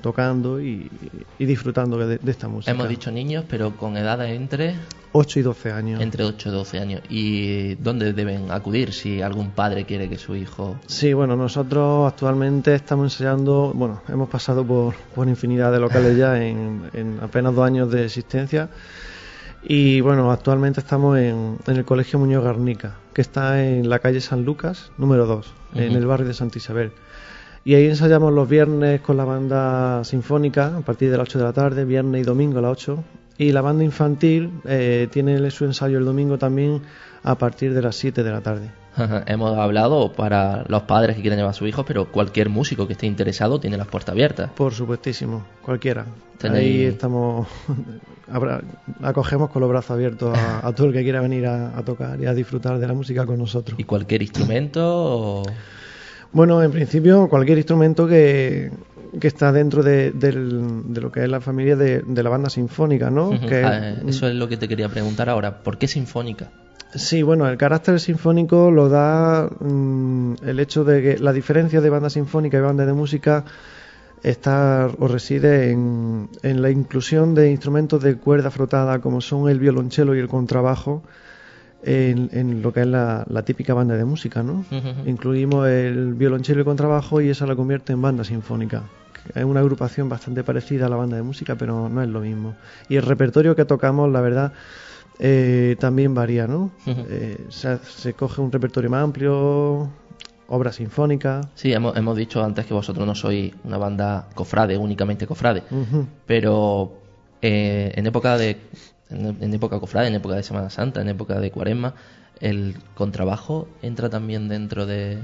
Tocando y, y disfrutando de, esta música. Hemos dicho niños, pero con edades entre 8 y 12 años. Entre 8 y 12 años. ¿Y dónde deben acudir si algún padre quiere que su hijo.? Sí, bueno, nosotros actualmente estamos ensayando. Bueno, hemos pasado por, por infinidad de locales ya en, en, apenas dos años de existencia. Y bueno, actualmente estamos en, en, el Colegio Muñoz Garnica, que está en la calle San Lucas, número 2, uh -huh. en el barrio de Santa Isabel. Y ahí ensayamos los viernes con la banda sinfónica a partir de las 8 de la tarde, viernes y domingo a las 8. Y la banda infantil eh, tiene su ensayo el domingo también a partir de las 7 de la tarde. Hemos hablado para los padres que quieren llevar a sus hijos, pero cualquier músico que esté interesado tiene las puertas abiertas. Por supuestísimo, cualquiera. ¿Tenéis... Ahí estamos, acogemos con los brazos abiertos a, a todo el que quiera venir a, a, tocar y a disfrutar de la música con nosotros. ¿Y cualquier instrumento? O... Bueno, en principio cualquier instrumento que, que está dentro de, de, de, lo que es la familia de, de la banda sinfónica, ¿no? Uh -huh. que, ah, eso es lo que te quería preguntar ahora. ¿Por qué sinfónica? Sí, bueno, el carácter sinfónico lo da mmm, el hecho de que la diferencia de banda sinfónica y banda de música está o reside en, en la inclusión de instrumentos de cuerda frotada como son el violonchelo y el contrabajo en, en lo que es la, la, típica banda de música, ¿no? Uh -huh. Incluimos el violonchelo y contrabajo y eso la convierte en banda sinfónica. Es una agrupación bastante parecida a la banda de música, pero no es lo mismo. Y el repertorio que tocamos, la verdad, eh, también varía, ¿no? Uh -huh. eh, se, se, coge un repertorio más amplio, obras sinfónicas. Sí, hemos, hemos, dicho antes que vosotros no sois una banda cofrade, únicamente cofrade, uh -huh. pero eh, en época de en, en, época cofrade, en época de Semana Santa, en época de Cuaresma, el contrabajo entra también dentro de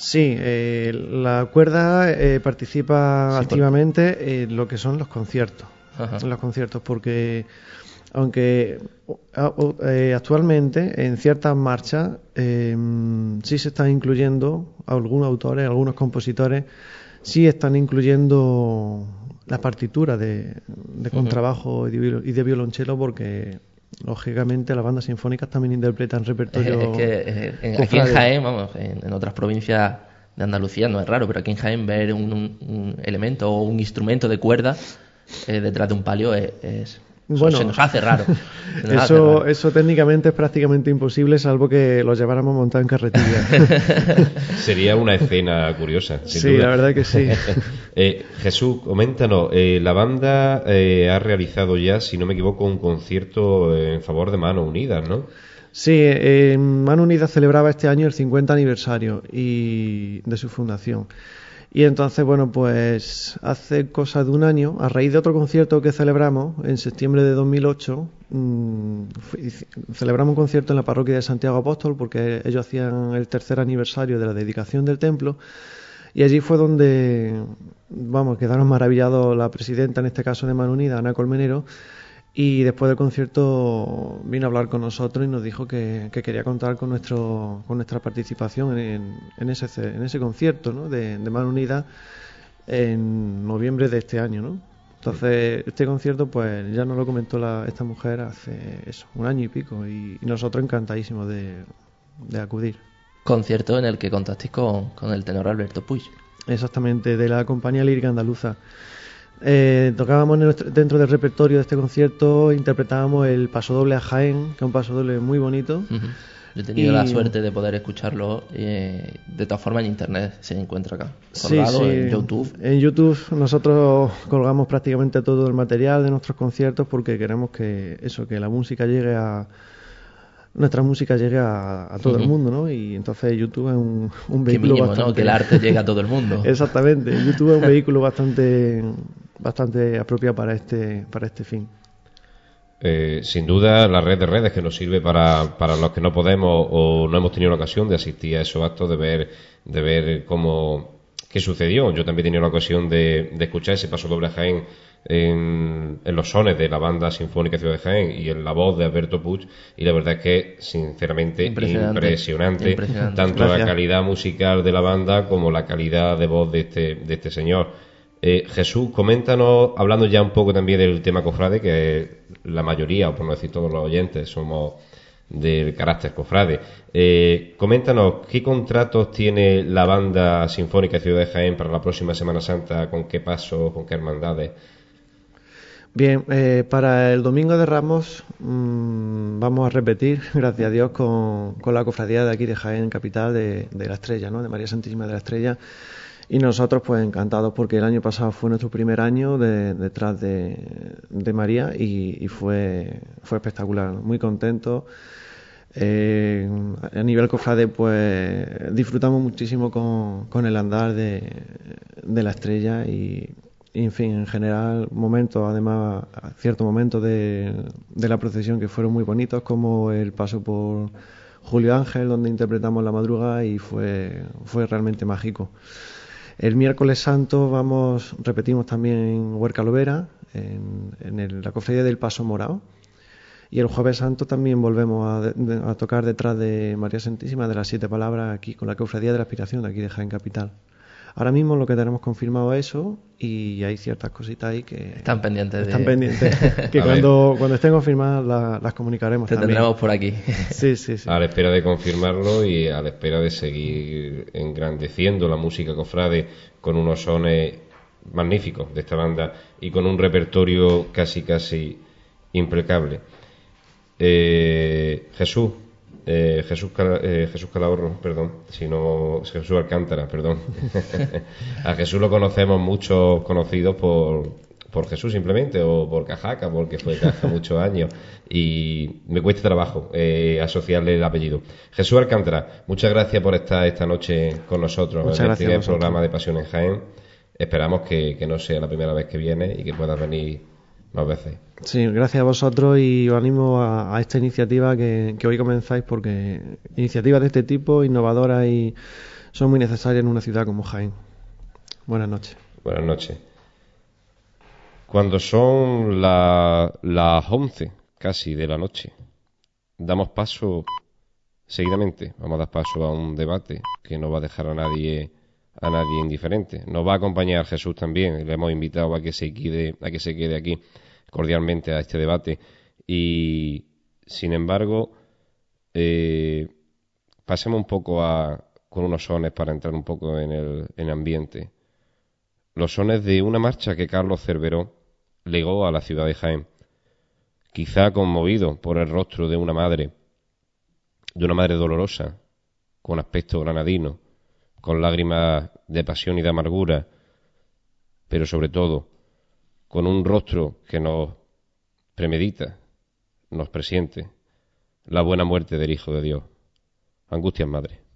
Sí, eh, la cuerda eh, participa sí, activamente en lo que son los conciertos, Ajá. los conciertos, porque aunque eh, actualmente en ciertas marchas eh, sí se están incluyendo algunos autores, algunos compositores, sí están incluyendo la partitura de, de contrabajo uh -huh. y de violonchelo porque lógicamente las bandas sinfónicas también interpretan repertorio. Es, que eh, aquí en Jaén, vamos, en, en, otras provincias de Andalucía no es raro, pero aquí en Jaén ver un, elemento o un instrumento de cuerda eh, detrás de un palio es, bueno, se nos hace raro. eso, eso técnicamente es prácticamente imposible, salvo que lo lleváramos montado en carretilla. Sería una escena curiosa. sí, la verdad que sí. Eh, Jesús, coméntanos, eh, la banda ha realizado ya, si no me equivoco, un concierto en favor de Manos Unidas, ¿no? Sí, eh, Mano Unida celebraba este año el 50 aniversario y de su fundación. Y entonces, bueno, pues hace cosa de un año, a raíz de otro concierto que celebramos en septiembre de 2008, mm, celebramos un concierto en la parroquia de Santiago Apóstol porque ellos hacían el tercer aniversario de la dedicación del templo. Y allí fue donde, vamos, quedaron maravillados la presidenta, en este caso de Mano Unida, Ana Colmenero, y después del concierto vino a hablar con nosotros y nos dijo que, quería contar con nuestro con nuestra participación en, en ese en ese concierto ¿no? de, de Mano Unida en noviembre de este año ¿no? entonces este concierto pues ya nos lo comentó la, esta mujer hace eso un año y pico y, nosotros encantadísimos de, de, acudir concierto en el que contasteis con, con el tenor Alberto Puig exactamente de la compañía lírica andaluza eh, tocábamos dentro del repertorio de este concierto, interpretábamos el paso doble a Jaén, que es un paso doble muy bonito. Yo he tenido la suerte de poder escucharlo. Eh, de todas formas, en internet se encuentra acá, colgado en YouTube. En YouTube nosotros colgamos prácticamente todo el material de nuestros conciertos porque queremos que eso, que la música llegue a, nuestra música llegue a, todo el mundo, ¿no? Y entonces YouTube es un, un vehículo bastante... Que el arte llegue a todo el mundo. Exactamente, YouTube es un vehículo bastante, bastante apropiado para este, para este fin. Eh, sin duda, la red de redes que nos sirve para, para los que no podemos o no hemos tenido la ocasión de asistir a esos actos, de ver, de ver cómo, qué sucedió. Yo también he tenido la ocasión de, de escuchar ese paso doble Jaén en, los sones de la banda sinfónica Ciudad de Jaén y en la voz de Alberto Puig y la verdad es que sinceramente impresionante, tanto la calidad musical de la banda como la calidad de voz de este, de este señor. Eh, Jesús, coméntanos, hablando ya un poco también del tema cofrade, que la mayoría, o por no decir todos los oyentes, somos del carácter cofrade. Eh, coméntanos, ¿qué contratos tiene la banda sinfónica Ciudad de Jaén para la próxima Semana Santa? ¿Con qué pasos, con qué hermandades? Bien, eh, para el domingo de Ramos mm, vamos a repetir, gracias a Dios, con, la cofradía de aquí de Jaén, capital de, la Estrella, ¿no? de María Santísima de la Estrella. Y nosotros, pues encantados, porque el año pasado fue nuestro primer año detrás de, María y, fue, fue espectacular, muy contentos. Eh, a nivel cofrade, pues disfrutamos muchísimo con, con el andar de, de la estrella y en fin, en general, momentos, además, ciertos momentos de, de, la procesión que fueron muy bonitos, como el paso por Julio Ángel, donde interpretamos la madruga y fue, fue realmente mágico. El miércoles santo vamos, repetimos también en Huerca Lovera, en, en la cofradía del Paso Morado. Y el jueves santo también volvemos a, a, tocar detrás de María Santísima de las Siete Palabras aquí con la cofradía de la Aspiración de aquí de Jaén Capital. Ahora mismo lo que tenemos confirmado es eso y hay ciertas cositas ahí que están pendientes. Están pendientes. que cuando, cuando estén confirmadas las comunicaremos. Te tendremos por aquí. sí, sí, sí. A la espera de confirmarlo y a la espera de seguir engrandeciendo la música cofrade con unos sones magníficos de esta banda y con un repertorio casi casi impecable. Eh, Jesús, eh, Jesús, eh, Jesús Calahorro, perdón, sino Jesús Alcántara, perdón. a Jesús lo conocemos muchos conocidos por, por Jesús simplemente, o por Cajaca, porque fue Caja muchos años, y me cuesta trabajo eh, asociarle el apellido. Jesús Alcántara, muchas gracias por estar esta noche con nosotros en este programa de Pasión en Jaén. Esperamos que, que no sea la primera vez que viene y que puedas venir más veces. Sí, gracias a vosotros y os animo a, esta iniciativa que, hoy comenzáis porque iniciativas de este tipo, innovadoras y son muy necesarias en una ciudad como Jaén. Buenas noches. Buenas noches. Cuando son las 11 casi de la noche, damos paso seguidamente, vamos a dar paso a un debate que no va a dejar a nadie a nadie indiferente. Nos va a acompañar Jesús también, le hemos invitado a que se quede, a que se quede aquí cordialmente a este debate. Y, sin embargo, eh, pasemos un poco a, con unos sones para entrar un poco en el, en ambiente. Los sones de una marcha que Carlos Cerveró legó a la ciudad de Jaén, quizá conmovido por el rostro de una madre, de una madre dolorosa, con aspecto granadino, con lágrimas de pasión y de amargura, pero sobre todo con un rostro que nos premedita, nos presiente la buena muerte del Hijo de Dios. Angustias Madre.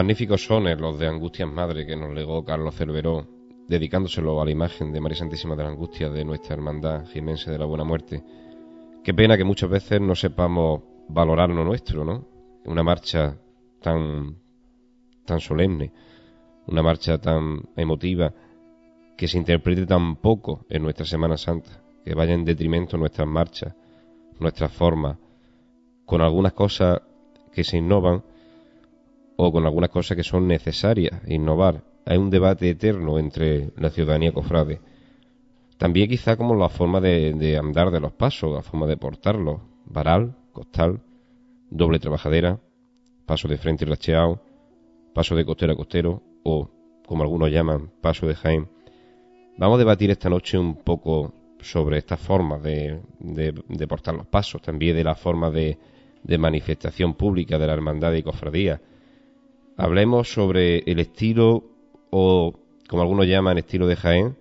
Magníficos sones los de Angustias Madre que nos legó Carlos Cerveró, dedicándoselo a la imagen de María Santísima de la Angustia de nuestra hermandad jimense de la Buena Muerte. Qué pena que muchas veces no sepamos valorar lo nuestro, ¿no? Una marcha tan, tan solemne, una marcha tan emotiva, que se interprete tan poco en nuestra Semana Santa, que vaya en detrimento nuestras marchas, nuestras formas, con algunas cosas que se innovan o con algunas cosas que son necesarias innovar. Hay un debate eterno entre la ciudadanía cofrade. También quizá como la forma de, andar de los pasos, la forma de portarlos. Varal, costal, doble trabajadera, paso de frente y racheado, paso de costero a costero o, como algunos llaman, paso de Jaén. Vamos a debatir esta noche un poco sobre estas formas de, de, portar los pasos, también de la forma de, de manifestación pública de la hermandad y cofradía, hablemos sobre el estilo o, como algunos llaman, estilo de Jaén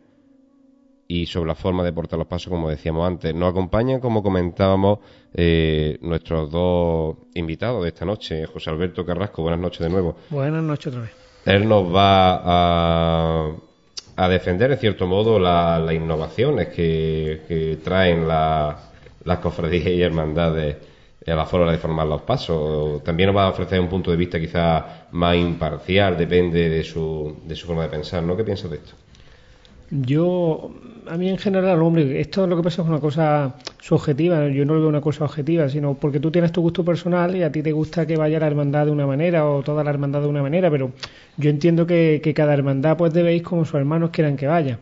y sobre la forma de portar los pasos, como decíamos antes. Nos acompañan, como comentábamos, eh, nuestros dos invitados de esta noche, José Alberto Carrasco. Buenas noches de nuevo. Buenas noches otra vez. Él nos va a, a defender, en cierto modo, las innovaciones que, traen las cofradías y hermandades a la forma de formar los pasos. También nos va a ofrecer un punto de vista quizá más imparcial, depende de su, de su forma de pensar, ¿no? ¿Qué piensas de esto? Yo, a mí en general, hombre, esto lo que pasa es una cosa subjetiva, yo no lo veo una cosa objetiva, sino porque tú tienes tu gusto personal y a ti te gusta que vaya la hermandad de una manera o toda la hermandad de una manera, pero yo entiendo que, que cada hermandad pues debéis como sus hermanos quieran que vaya.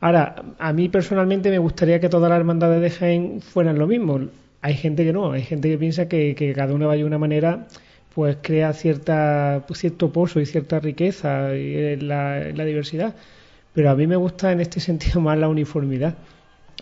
Ahora, a mí personalmente me gustaría que todas las hermandades de Jaén fueran lo mismo hay gente que no, hay gente que piensa que, cada uno vaya de una manera pues crea cierta, cierto pozo y cierta riqueza en la, diversidad. Pero a mí me gusta en este sentido más la uniformidad.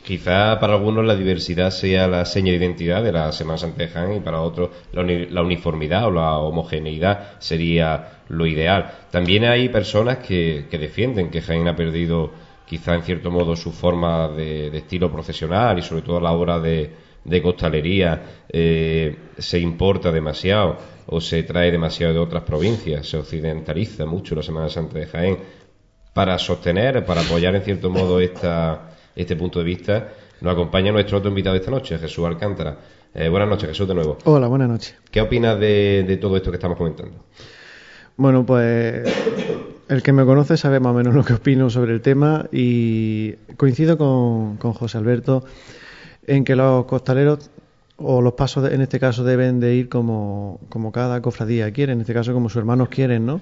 Quizá para algunos la diversidad sea la seña de identidad de la Semana Santa y para otros la, uniformidad o la homogeneidad sería lo ideal. También hay personas que, defienden que Jaén ha perdido quizá en cierto modo su forma de, de estilo profesional y sobre todo a la hora de, de costalería eh, se importa demasiado o se trae demasiado de otras provincias, se occidentaliza mucho la Semana Santa de Jaén. Para sostener, para apoyar en cierto modo esta, este punto de vista, nos acompaña nuestro otro invitado de esta noche, Jesús Alcántara. Eh, buenas noches, Jesús, de nuevo. Hola, buenas noches. ¿Qué opinas de, todo esto que estamos comentando? Bueno, pues el que me conoce sabe más o menos lo que opino sobre el tema y coincido con, con José Alberto en que los costaleros o los pasos en este caso deben de ir como, como cada cofradía quiere, en este caso como sus hermanos quieren, ¿no?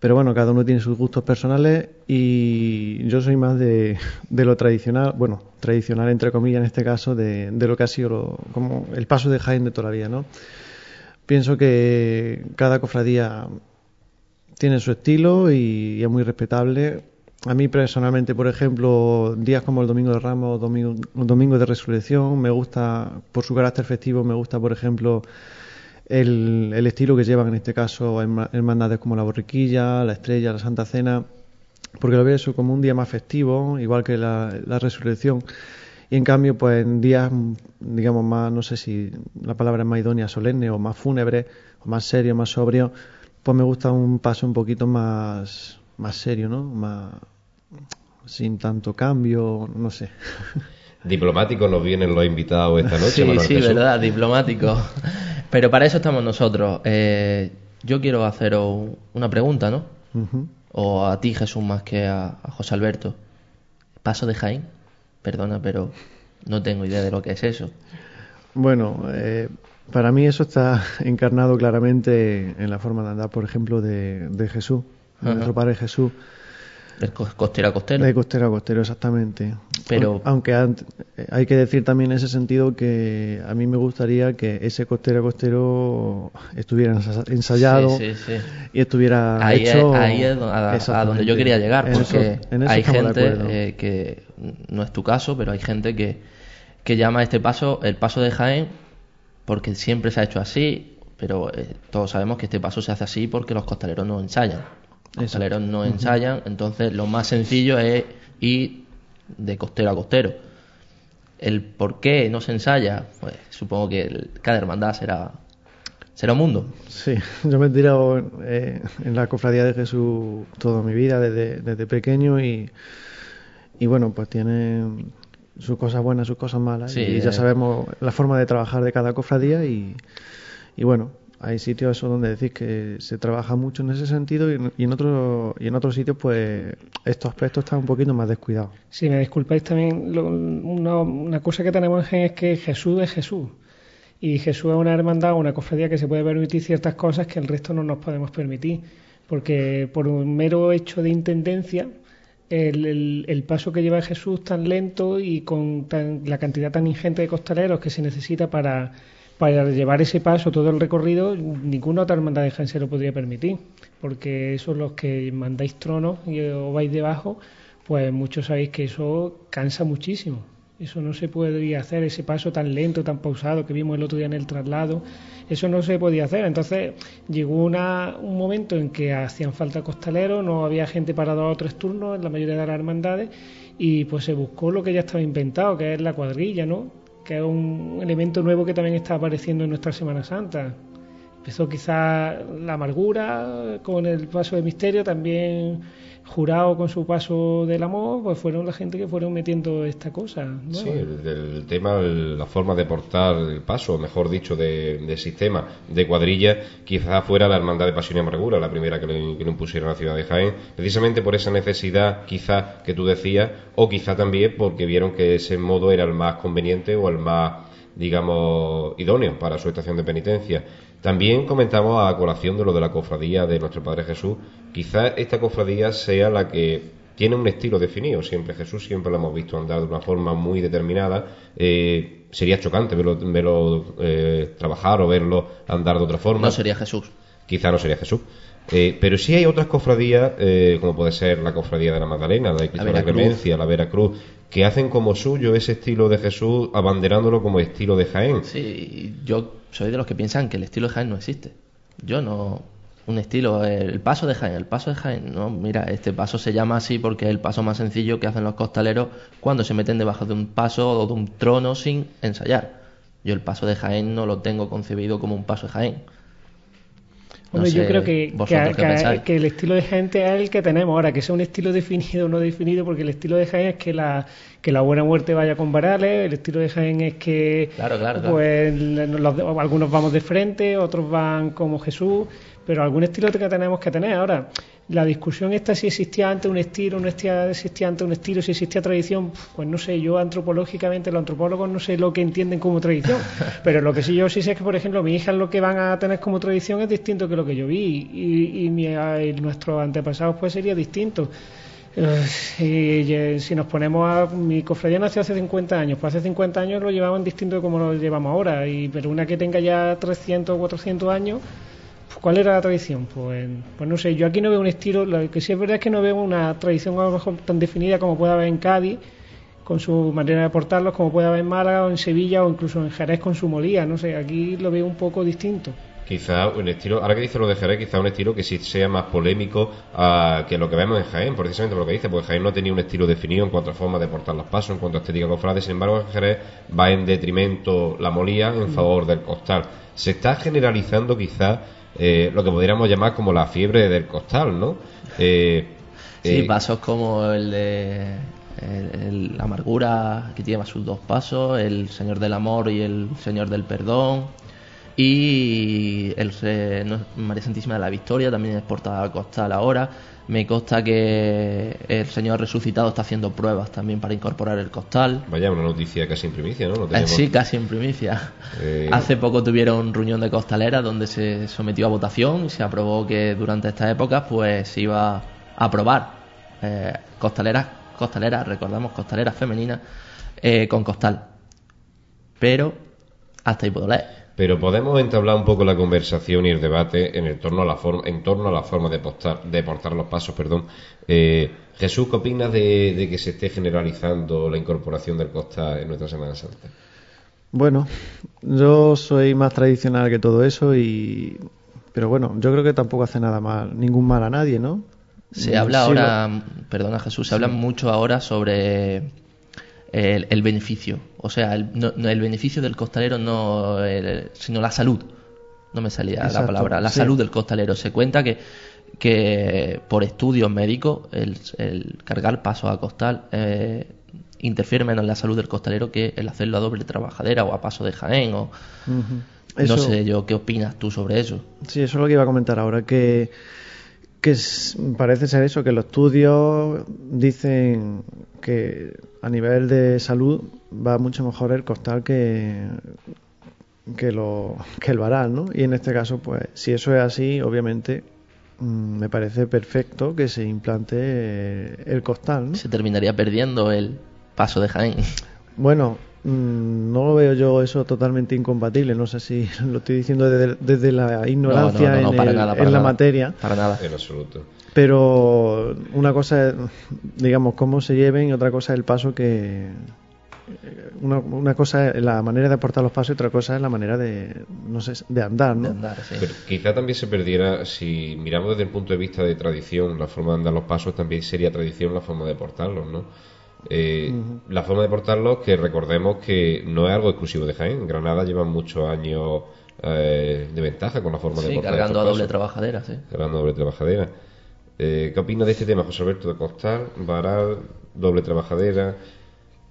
Pero bueno, cada uno tiene sus gustos personales y yo soy más de, de lo tradicional, bueno, tradicional entre comillas en este caso, de, de lo que ha sido como el paso de Jaén de todavía, ¿no? Pienso que cada cofradía tiene su estilo y es muy respetable a mí personalmente, por ejemplo, días como el Domingo de Ramos, domingo, domingo de Resurrección, me gusta, por su carácter festivo, me gusta, por ejemplo, el, el estilo que llevan en este caso hermandades como la Borriquilla, la Estrella, la Santa Cena, porque lo veo eso como un día más festivo, igual que la, la Resurrección. Y en cambio, pues en días, digamos, más, no sé si la palabra es más idónea, solemne o más fúnebre, o más serio, más sobrio, pues me gusta un paso un poquito más, más serio, ¿no? Más, sin tanto cambio, no sé. Diplomático nos vienen los invitados esta noche. Sí, sí, verdad, diplomático. Pero para eso estamos nosotros. Eh, yo quiero haceros una pregunta, ¿no? O a ti, Jesús, más que a, José Alberto. Paso de Jaén. Perdona, pero no tengo idea de lo que es eso. Bueno, eh, para mí eso está encarnado claramente en la forma de andar, por ejemplo, de, Jesús, de nuestro Padre Jesús. De costero a costero. De costero a costero, exactamente. Pero... Aunque hay que decir también en ese sentido que a mí me gustaría que ese costero a costero estuviera ensayado y estuviera ahí hecho... Es, ahí es a, donde yo quería llegar, porque hay gente eh, que, no es tu caso, pero hay gente que, que llama a este paso el paso de Jaén porque siempre se ha hecho así, pero eh, todos sabemos que este paso se hace así porque los costaleros no ensayan. Los costaleros no ensayan, entonces lo más sencillo es ir de costero a costero. El por qué no se ensaya, pues supongo que cada hermandad será será un mundo. Sí, yo me he tirado eh, en la cofradía de Jesús toda mi vida, desde, desde pequeño, y, y bueno, pues tiene sus cosas buenas, sus cosas malas, Sí, y ya eh. sabemos la forma de trabajar de cada cofradía, y, y bueno, hay sitios eso donde decís que se trabaja mucho en ese sentido, y en, otros y en otros sitios, pues estos aspectos están un poquito más descuidados. Si me disculpáis también, lo- una, cosa que tenemos es que Jesús es Jesús. Y Jesús es una hermandad, una cofradía que se puede permitir ciertas cosas que el resto no nos podemos permitir. Porque por un mero hecho de intendencia, el, el- el paso que lleva Jesús tan lento y con tan- la cantidad tan ingente de costaleros que se necesita para, para llevar ese paso, todo el recorrido, ninguna otra hermandad de Jaén se lo podría permitir. Porque esos los que mandáis tronos y o vais debajo, pues muchos sabéis que eso cansa muchísimo. Eso no se podría hacer, ese paso tan lento, tan pausado que vimos el otro día en el traslado, eso no se podía hacer. Entonces llegó una- un momento en que hacían falta costaleros, no había gente para dos o tres turnos en la mayoría de las hermandades y pues se buscó lo que ya estaba inventado, que es la cuadrilla, ¿no? Que es un elemento nuevo que también está apareciendo en nuestra Semana Santa. Empezó quizá la amargura con el paso de misterio, también jurado con su paso del amor, pues fueron la gente que fueron metiendo esta cosa. Sí, el, tema, la forma de portar el paso, mejor dicho, de, de sistema de cuadrilla, quizás fuera la Hermandad de Pasión y Amargura, la primera que le, que impusieron a la ciudad de Jaén, precisamente por esa necesidad, quizás que tú decías, o quizá también porque vieron que ese modo era el más conveniente o el más, digamos, idóneo para su estación de penitencia. También comentamos a colación de lo de la cofradía de nuestro Padre Jesús, quizás esta cofradía sea la que tiene un estilo definido. Siempre Jesús siempre lo hemos visto andar de una forma muy determinada. Eh, sería chocante verlo, verlo eh, trabajar o verlo andar de otra forma. No sería Jesús. Quizá no sería Jesús. Eh, pero sí hay otras cofradías, eh, como puede ser la cofradía de la Magdalena, la de Cristo de la Veracruz. Clemencia, la Veracruz, que hacen como suyo ese estilo de Jesús, abanderándolo como estilo de Jaén. Sí, yo soy de los que piensan que el estilo de Jaén no existe. Yo no. Un estilo, el paso de Jaén, el paso de Jaén. No, mira, este paso se llama así porque es el paso más sencillo que hacen los costaleros cuando se meten debajo de un paso o de un trono sin ensayar. Yo el paso de Jaén no lo tengo concebido como un paso de Jaén. No Hombre, yo creo que, que- el estilo de gente es el que tenemos ahora, que sea un estilo definido o no definido, porque el estilo de Jaén es que la, que la buena muerte vaya con varales, el estilo de Jaén es que Claro, claro, claro. pues los- algunos vamos de frente, otros van como Jesús, pero algún estilo que tenemos que tener. Ahora, la discusión esta si existía antes un estilo, no existía, existía antes un estilo, si existía tradición, pues no sé, yo antropológicamente, los antropólogos no sé lo que entienden como tradición, pero lo que sí yo sí sé es que, por ejemplo, mi hija lo que van a tener como tradición es distinto que lo que yo vi y, y mi- y nuestros antepasados pues sería distinto. Eh, y, eh, si nos ponemos a. Mi cofradía nació hace 50 años, pues hace 50 años lo llevaban distinto de como lo llevamos ahora, y pero una que tenga ya 300 o 400 años, ¿cuál era la tradición? Pues, pues no sé, yo aquí no veo un estilo, lo que sí es verdad es que no veo una tradición a lo mejor tan definida como puede haber en Cádiz, con su manera de portarlos, como puede haber en Málaga o en Sevilla o incluso en Jerez con su molía, no sé, aquí lo veo un poco distinto. Quizá un estilo, ahora que dice lo de Jerez, quizá un estilo que sí sea más polémico ah, que lo que vemos en Jaén, precisamente por lo que dice, porque Jaén no tenía un estilo definido en cuanto a forma de portar los pasos, en cuanto a estética cofrade, sin embargo en Jerez va en detrimento la molía en favor del costal. Se está generalizando quizá eh, lo que podríamos llamar como la fiebre del costal, ¿no? Eh, Sí, eh, pasos como el de el- el- la amargura que lleva sus dos pasos, el Señor del Amor y el Señor del Perdón. Y el no, María Santísima de la Victoria también es portada costal ahora. Me consta que el Señor resucitado está haciendo pruebas también para incorporar el costal. Vaya, una noticia casi en primicia, ¿no? No Eh, tenemos- sí, casi en primicia. Eh, Hace poco tuvieron reunión de costaleras donde se sometió a votación y se aprobó que durante estas épocas pues se iba a aprobar eh, costaleras, costaleras, recordamos, costaleras femeninas eh, con costal. Pero hasta ahí puedo leer. Pero podemos entablar un poco la conversación y el debate en el torno a la forma, en torno a la forma de portar, de portar los pasos, perdón. Eh, Jesús, ¿qué opinas de, de que se esté generalizando la incorporación del costal en nuestra Semana Santa? Bueno, yo soy más tradicional que todo eso y pero bueno, yo creo que tampoco hace nada mal, ningún mal a nadie, ¿no? Se habla Sí, ahora, perdona Jesús, se habla mucho ahora sobre el, el beneficio. O sea, el, no- no, el beneficio del costalero no, el- sino la salud. no me salía la palabra, la sí. salud del costalero. Se cuenta que, que por estudios médicos el, cargar paso a costal eh, interfiere menos en la salud del costalero que el hacerlo a doble trabajadera o a paso de Jaén. O, no Eso- sé yo, ¿qué opinas tú sobre eso? Sí, eso es lo que iba a comentar ahora, que, que es- parece ser eso, que los estudios dicen que a nivel de salud va mucho mejor el costal que, que, lo, que el varal, ¿no? Y en este caso, pues, si eso es así, obviamente mm, me parece perfecto que se implante eh, el costal, ¿no? Se terminaría perdiendo el paso de Jaén. Bueno, no lo veo yo eso totalmente incompatible. No sé si lo estoy diciendo desde, desde la ignorancia no, no, en, para el- nada, en para la nada. materia. Para nada. En absoluto. Pero una cosa es, digamos, cómo se lleven y otra cosa es el paso que... Una, una cosa es la manera de aportar los pasos y otra cosa es la manera de, no sé, de andar, ¿no? De andar, sí. Pero quizá también se perdiera, si miramos desde el punto de vista de tradición, la forma de andar los pasos también sería tradición la forma de portarlos, ¿no? Eh, La forma de portarlos que recordemos que no es algo exclusivo de Jaén. Granada llevan muchos años eh, de ventaja con la forma de Sí, portar cargando a doble pasos. trabajadera, sí. Cargando doble trabajadera. Eh, ¿Qué opinas de este tema, José Alberto? De costal, varal, doble trabajadera.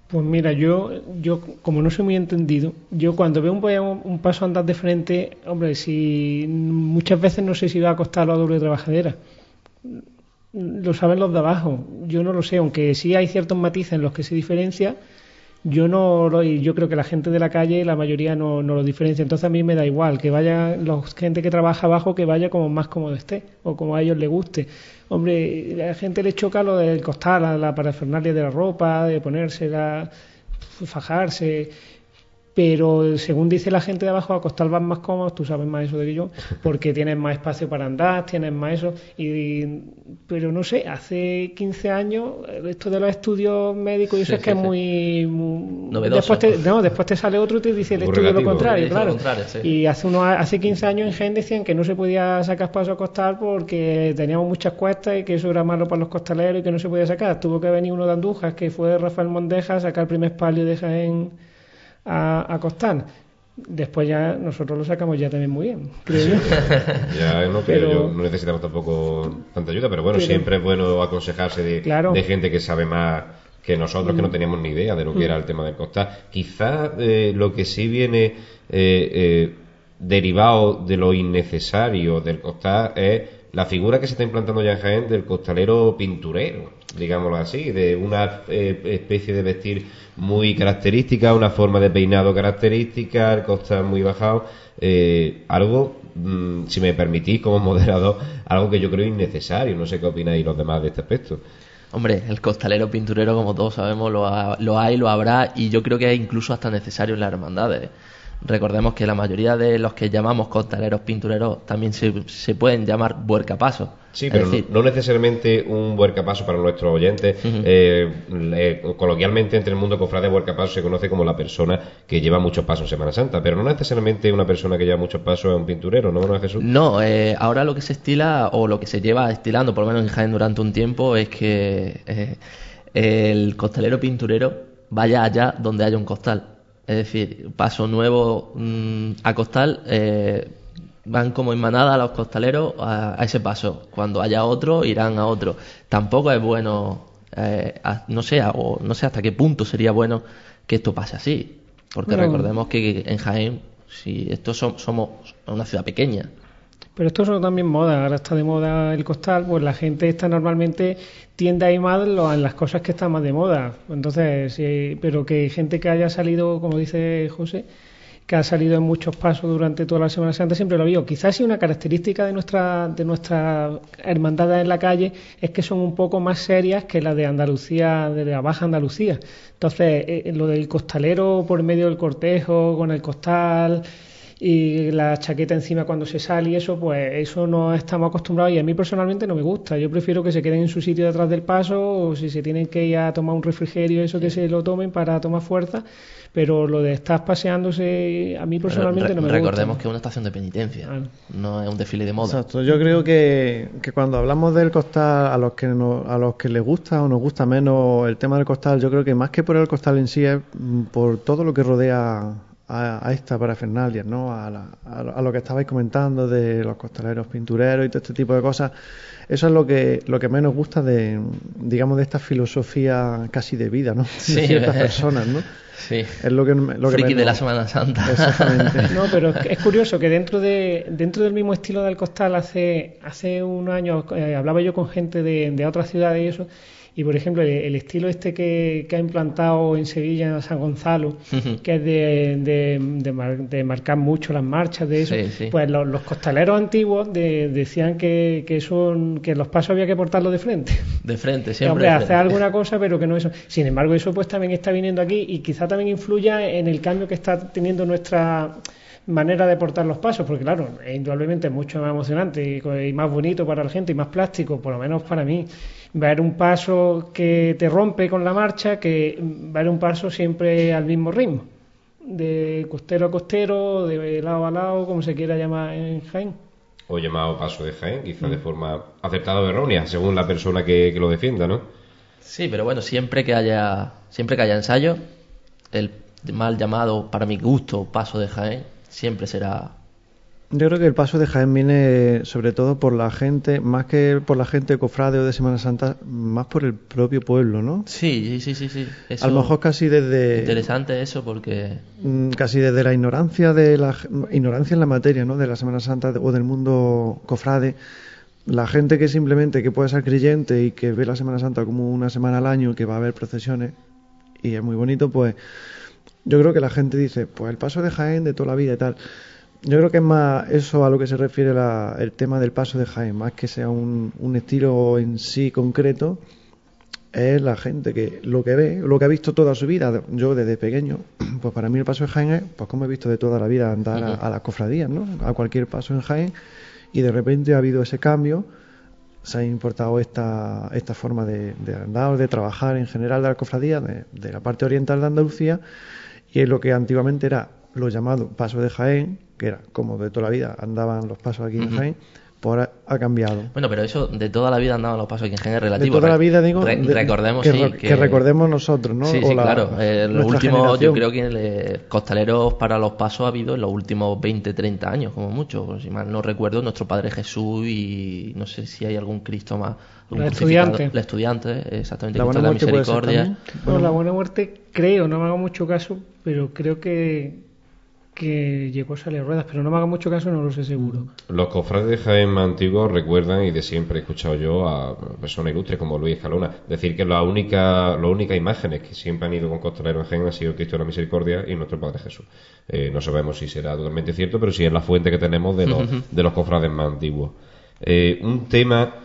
Pues mira, yo, yo como no soy muy entendido, yo cuando veo un, a un, paso a andar de frente, hombre, si muchas veces no sé si va a costar a doble trabajadera. Lo saben los de abajo, yo no lo sé, aunque sí hay ciertos matices en los que se diferencia, yo no lo, yo creo que la gente de la calle, la mayoría no, no lo diferencia. Entonces a mí me da igual que vaya la gente que trabaja abajo, que vaya como más cómodo esté o como a ellos les guste. Hombre, a la gente le choca lo del costal, la, la parafernalia de la ropa, de ponérsela, fajarse. Pero según dice la gente de abajo, a costal van más cómodos, tú sabes más eso de que yo, porque tienes más espacio para andar, tienes más eso. Y, pero no sé, hace 15 años, esto de los estudios médicos, y eso Sí, es que sí, es muy, muy- Novedoso. Después te, no, después te sale otro y te dice el Muy estudio lo contrario, lo claro. contrario. Y hace, unos, hace 15 años en Jaén decían que no se podía sacar paso a costal porque teníamos muchas cuestas y que eso era malo para los costaleros y que no se podía sacar. Tuvo que venir uno de Andújar, que fue Rafael Mondeja, a sacar el primer palio de Jaén a, a costal. Después ya nosotros lo sacamos ya también muy bien, creo yo. Ya no, pero, Pero- yo no necesitamos tampoco tanta ayuda, pero bueno, Pero- siempre es bueno aconsejarse de, Claro. de gente que sabe más que nosotros, que no teníamos ni idea de lo que era el tema del costal. Quizás eh, lo que sí viene eh, eh, derivado de lo innecesario del costal es la figura que se está implantando ya en Jaén del costalero pinturero, digámoslo así, de una eh, especie de vestir muy característica, una forma de peinado característica, el costal muy bajado, eh, algo, mm, si me permitís como moderador, algo que yo creo innecesario, no sé qué opináis los demás de este aspecto. Hombre, el costalero pinturero, como todos sabemos, lo, ha- lo hay, lo habrá y yo creo que es incluso hasta necesario en las hermandades. Recordemos que la mayoría de los que llamamos costaleros pintureros también se, se pueden llamar buercapasos. Sí, pero decir, no necesariamente un buercapaso para nuestros oyentes. Eh, le- coloquialmente entre el mundo cofrade buercapaso se conoce como la persona que lleva muchos pasos en Semana Santa, pero no necesariamente una persona que lleva muchos pasos es un pinturero, ¿no, Manuel Jesús? No, eh, ahora lo que se estila, o lo que se lleva estilando, por lo menos en Jaén durante un tiempo, es que eh, el costalero pinturero vaya allá donde haya un costal. Es decir, paso nuevo mm, a costal, eh, van como en manada los costaleros a, a ese paso. Cuando haya otro, irán a otro. Tampoco es bueno, eh, a- no sé, o no sé hasta qué punto sería bueno que esto pase así. Porque No. recordemos que en Jaén, si esto som- somos una ciudad pequeña, Pero esto son también moda, ahora está de moda el costal, pues la gente está normalmente tiende a ir más en las cosas que están más de moda. Entonces, pero que gente que haya salido, como dice José, que ha salido en muchos pasos durante toda la Semana Santa, siempre lo vio. Quizás sí una característica de nuestra de nuestra hermandad en la calle es que son un poco más serias que las de Andalucía, de la Baja Andalucía. Entonces, eh, lo del costalero por medio del cortejo, con el costal, y la chaqueta encima cuando se sale y eso, pues eso no estamos acostumbrados y a mí personalmente no me gusta. Yo prefiero que se queden en su sitio detrás del paso o si se tienen que ir a tomar un refrigerio, eso que se lo tomen para tomar fuerza. Pero lo de estar paseándose, a mí personalmente Re- no me recordemos gusta. que es una estación de penitencia, Claro. no es un desfile de moda. Exacto. Yo creo que, que cuando hablamos del costal, a los que no- a los que les gusta o nos gusta menos el tema del costal, yo creo que más que por el costal en sí es mm, por todo lo que rodea a, esta parafernalia, ¿no? A, a, lo que estabais comentando de los costaleros pintureros y todo este tipo de cosas. Eso es lo que, lo que menos gusta de, digamos, de esta filosofía casi de vida, ¿no? Sí, de ciertas personas, ¿no? Sí. Es lo que, lo Friki de la Semana Santa. Exactamente. No, pero es curioso que dentro de dentro del mismo estilo del costal hace hace unos años eh, hablaba yo con gente de, de otras ciudades y eso y por ejemplo, el, estilo este que, ha implantado en Sevilla, en San Gonzalo, que es de, de, marcar mucho las marchas, de eso, pues los, costaleros antiguos decían que, que, que los pasos había que portarlos de frente. De frente, siempre. Hombre, hacer alguna cosa, pero que no eso. Sin embargo, eso pues también está viniendo aquí y quizá también influya en el cambio que está teniendo nuestra manera de portar los pasos, porque claro, indudablemente es mucho más emocionante y, más bonito para la gente y más plástico, por lo menos para mí, ver un paso que te rompe con la marcha que ver un paso siempre al mismo ritmo, de costero a costero, de lado a lado, como se quiera llamar en Jaén. O llamado paso de Jaén, quizás de forma aceptada o errónea, según la persona que, que lo defienda, ¿no? Sí, pero bueno, siempre que haya, siempre que haya ensayo, el mal llamado, para mi gusto, paso de Jaén, siempre será yo creo que el paso de Jaén viene sobre todo por la gente, más que por la gente de cofrade o de Semana Santa, más por el propio pueblo, ¿no? Sí, sí, sí, sí. a lo mejor casi desde... Interesante eso porque... Mm, casi desde la ignorancia de la ignorancia en la materia, ¿no? De la Semana Santa o del mundo cofrade, la gente que simplemente que puede ser creyente y que ve la Semana Santa como una semana al año que va a haber procesiones y es muy bonito, pues yo creo que la gente dice, pues el paso de Jaén de toda la vida y tal. Yo creo que es más eso a lo que se refiere el tema del paso de Jaén, más que sea un, estilo en sí concreto, es la gente que lo que ve, lo que ha visto toda su vida, yo desde pequeño, pues para mí el paso de Jaén es, pues como he visto de toda la vida andar a, las cofradías, ¿no? A cualquier paso en Jaén, y de repente ha habido ese cambio, se ha importado esta, esta forma de, andar, de trabajar en general de la cofradía, de, de la parte oriental de Andalucía, y es lo que antiguamente era lo llamado paso de Jaén, que era como de toda la vida andaban los pasos aquí en Jaén, por pues ha cambiado. Bueno, pero eso de toda la vida andaban los pasos aquí en Jaén es relativo. De toda la vida, digo, recordemos, que, que, recordemos nosotros, ¿no? Sí, sí, claro. Eh, los últimos, yo creo que costaleros para los pasos ha habido en los últimos 20, 30 años, como mucho. Si mal no recuerdo, nuestro Padre Jesús y no sé si hay algún Cristo más. La estudiante. La estudiante, exactamente. La buena la misericordia. Bueno, la buena muerte, creo, no me hago mucho caso, pero creo que que llegó a salir ruedas, pero no me haga mucho caso, no lo sé seguro. Los cofrades de Jaén más antiguos recuerdan, y de siempre he escuchado yo a personas ilustres como Luis Escalona, decir que la única, las únicas imágenes que siempre han ido con costaleros en Jaén han sido Cristo de la Misericordia y nuestro Padre Jesús. Eh, no sabemos si será totalmente cierto, pero sí es la fuente que tenemos de los, de los cofrades más antiguos. Eh, un tema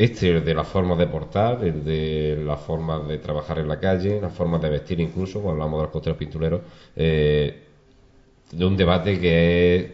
este, el de la forma de portar, el de la forma de trabajar en la calle, la forma de vestir incluso, cuando hablamos de los costeros pintureros, eh, de un debate que es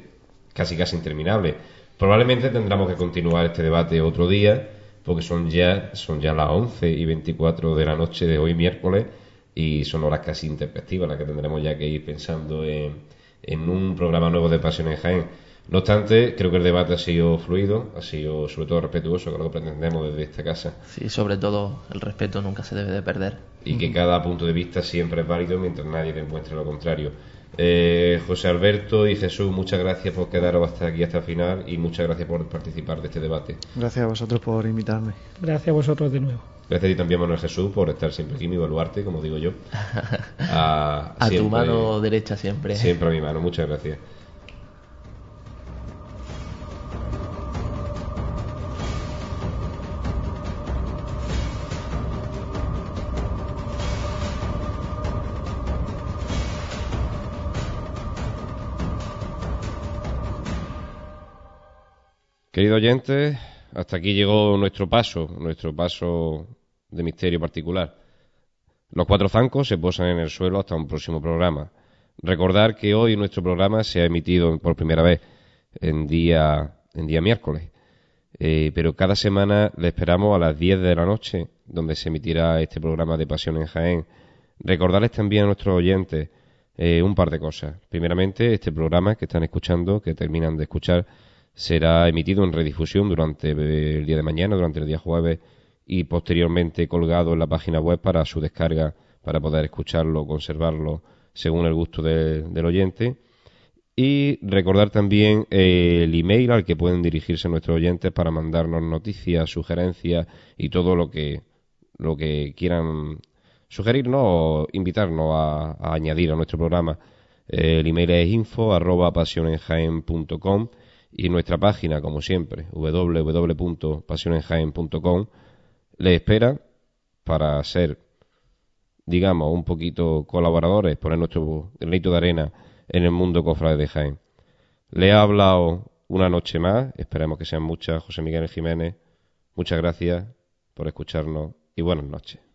casi casi interminable. Probablemente tendremos que continuar este debate otro día, porque son ya, son ya las 11 y 24 de la noche de hoy miércoles y son horas casi intempestivas las que tendremos ya que ir pensando en, en un programa nuevo de Pasión en Jaén. No obstante, creo que el debate ha sido fluido, ha sido sobre todo respetuoso, que es lo que pretendemos desde esta casa. Sí, sobre todo el respeto nunca se debe de perder. Y que cada punto de vista siempre es válido mientras nadie demuestre lo contrario. Eh, José Alberto y Jesús, muchas gracias por quedaros hasta aquí, hasta el final, y muchas gracias por participar de este debate. Gracias a vosotros por invitarme. Gracias a vosotros de nuevo. Gracias a ti también, Manuel Jesús, por estar siempre aquí, mi baluarte, como digo yo. A, a tu mano derecha siempre. Siempre a mi mano, muchas gracias. Querido oyentes, hasta aquí llegó nuestro paso, nuestro paso de misterio particular. Los cuatro zancos se posan en el suelo hasta un próximo programa. Recordar que hoy nuestro programa se ha emitido por primera vez en día, en día miércoles. Eh, pero cada semana le esperamos a las 10 de la noche, donde se emitirá este programa de Pasión en Jaén. Recordarles también a nuestros oyentes eh, un par de cosas. Primeramente, este programa que están escuchando, que terminan de escuchar, será emitido en redifusión durante el día de mañana, durante el día jueves y posteriormente colgado en la página web para su descarga, para poder escucharlo, conservarlo según el gusto del oyente. Y recordar también eh, el email al que pueden dirigirse nuestros oyentes para mandarnos noticias, sugerencias y todo lo que, lo que quieran sugerirnos o invitarnos a, añadir a nuestro programa. Eh, el email es info arroba y nuestra página, como siempre, www.pasionenjaen.com, le espera para ser, digamos, un poquito colaboradores, poner nuestro granito de arena en el mundo cofrade de Jaén. Le ha hablado una noche más, esperemos que sean muchas, José Miguel Jiménez. Muchas gracias por escucharnos y buenas noches.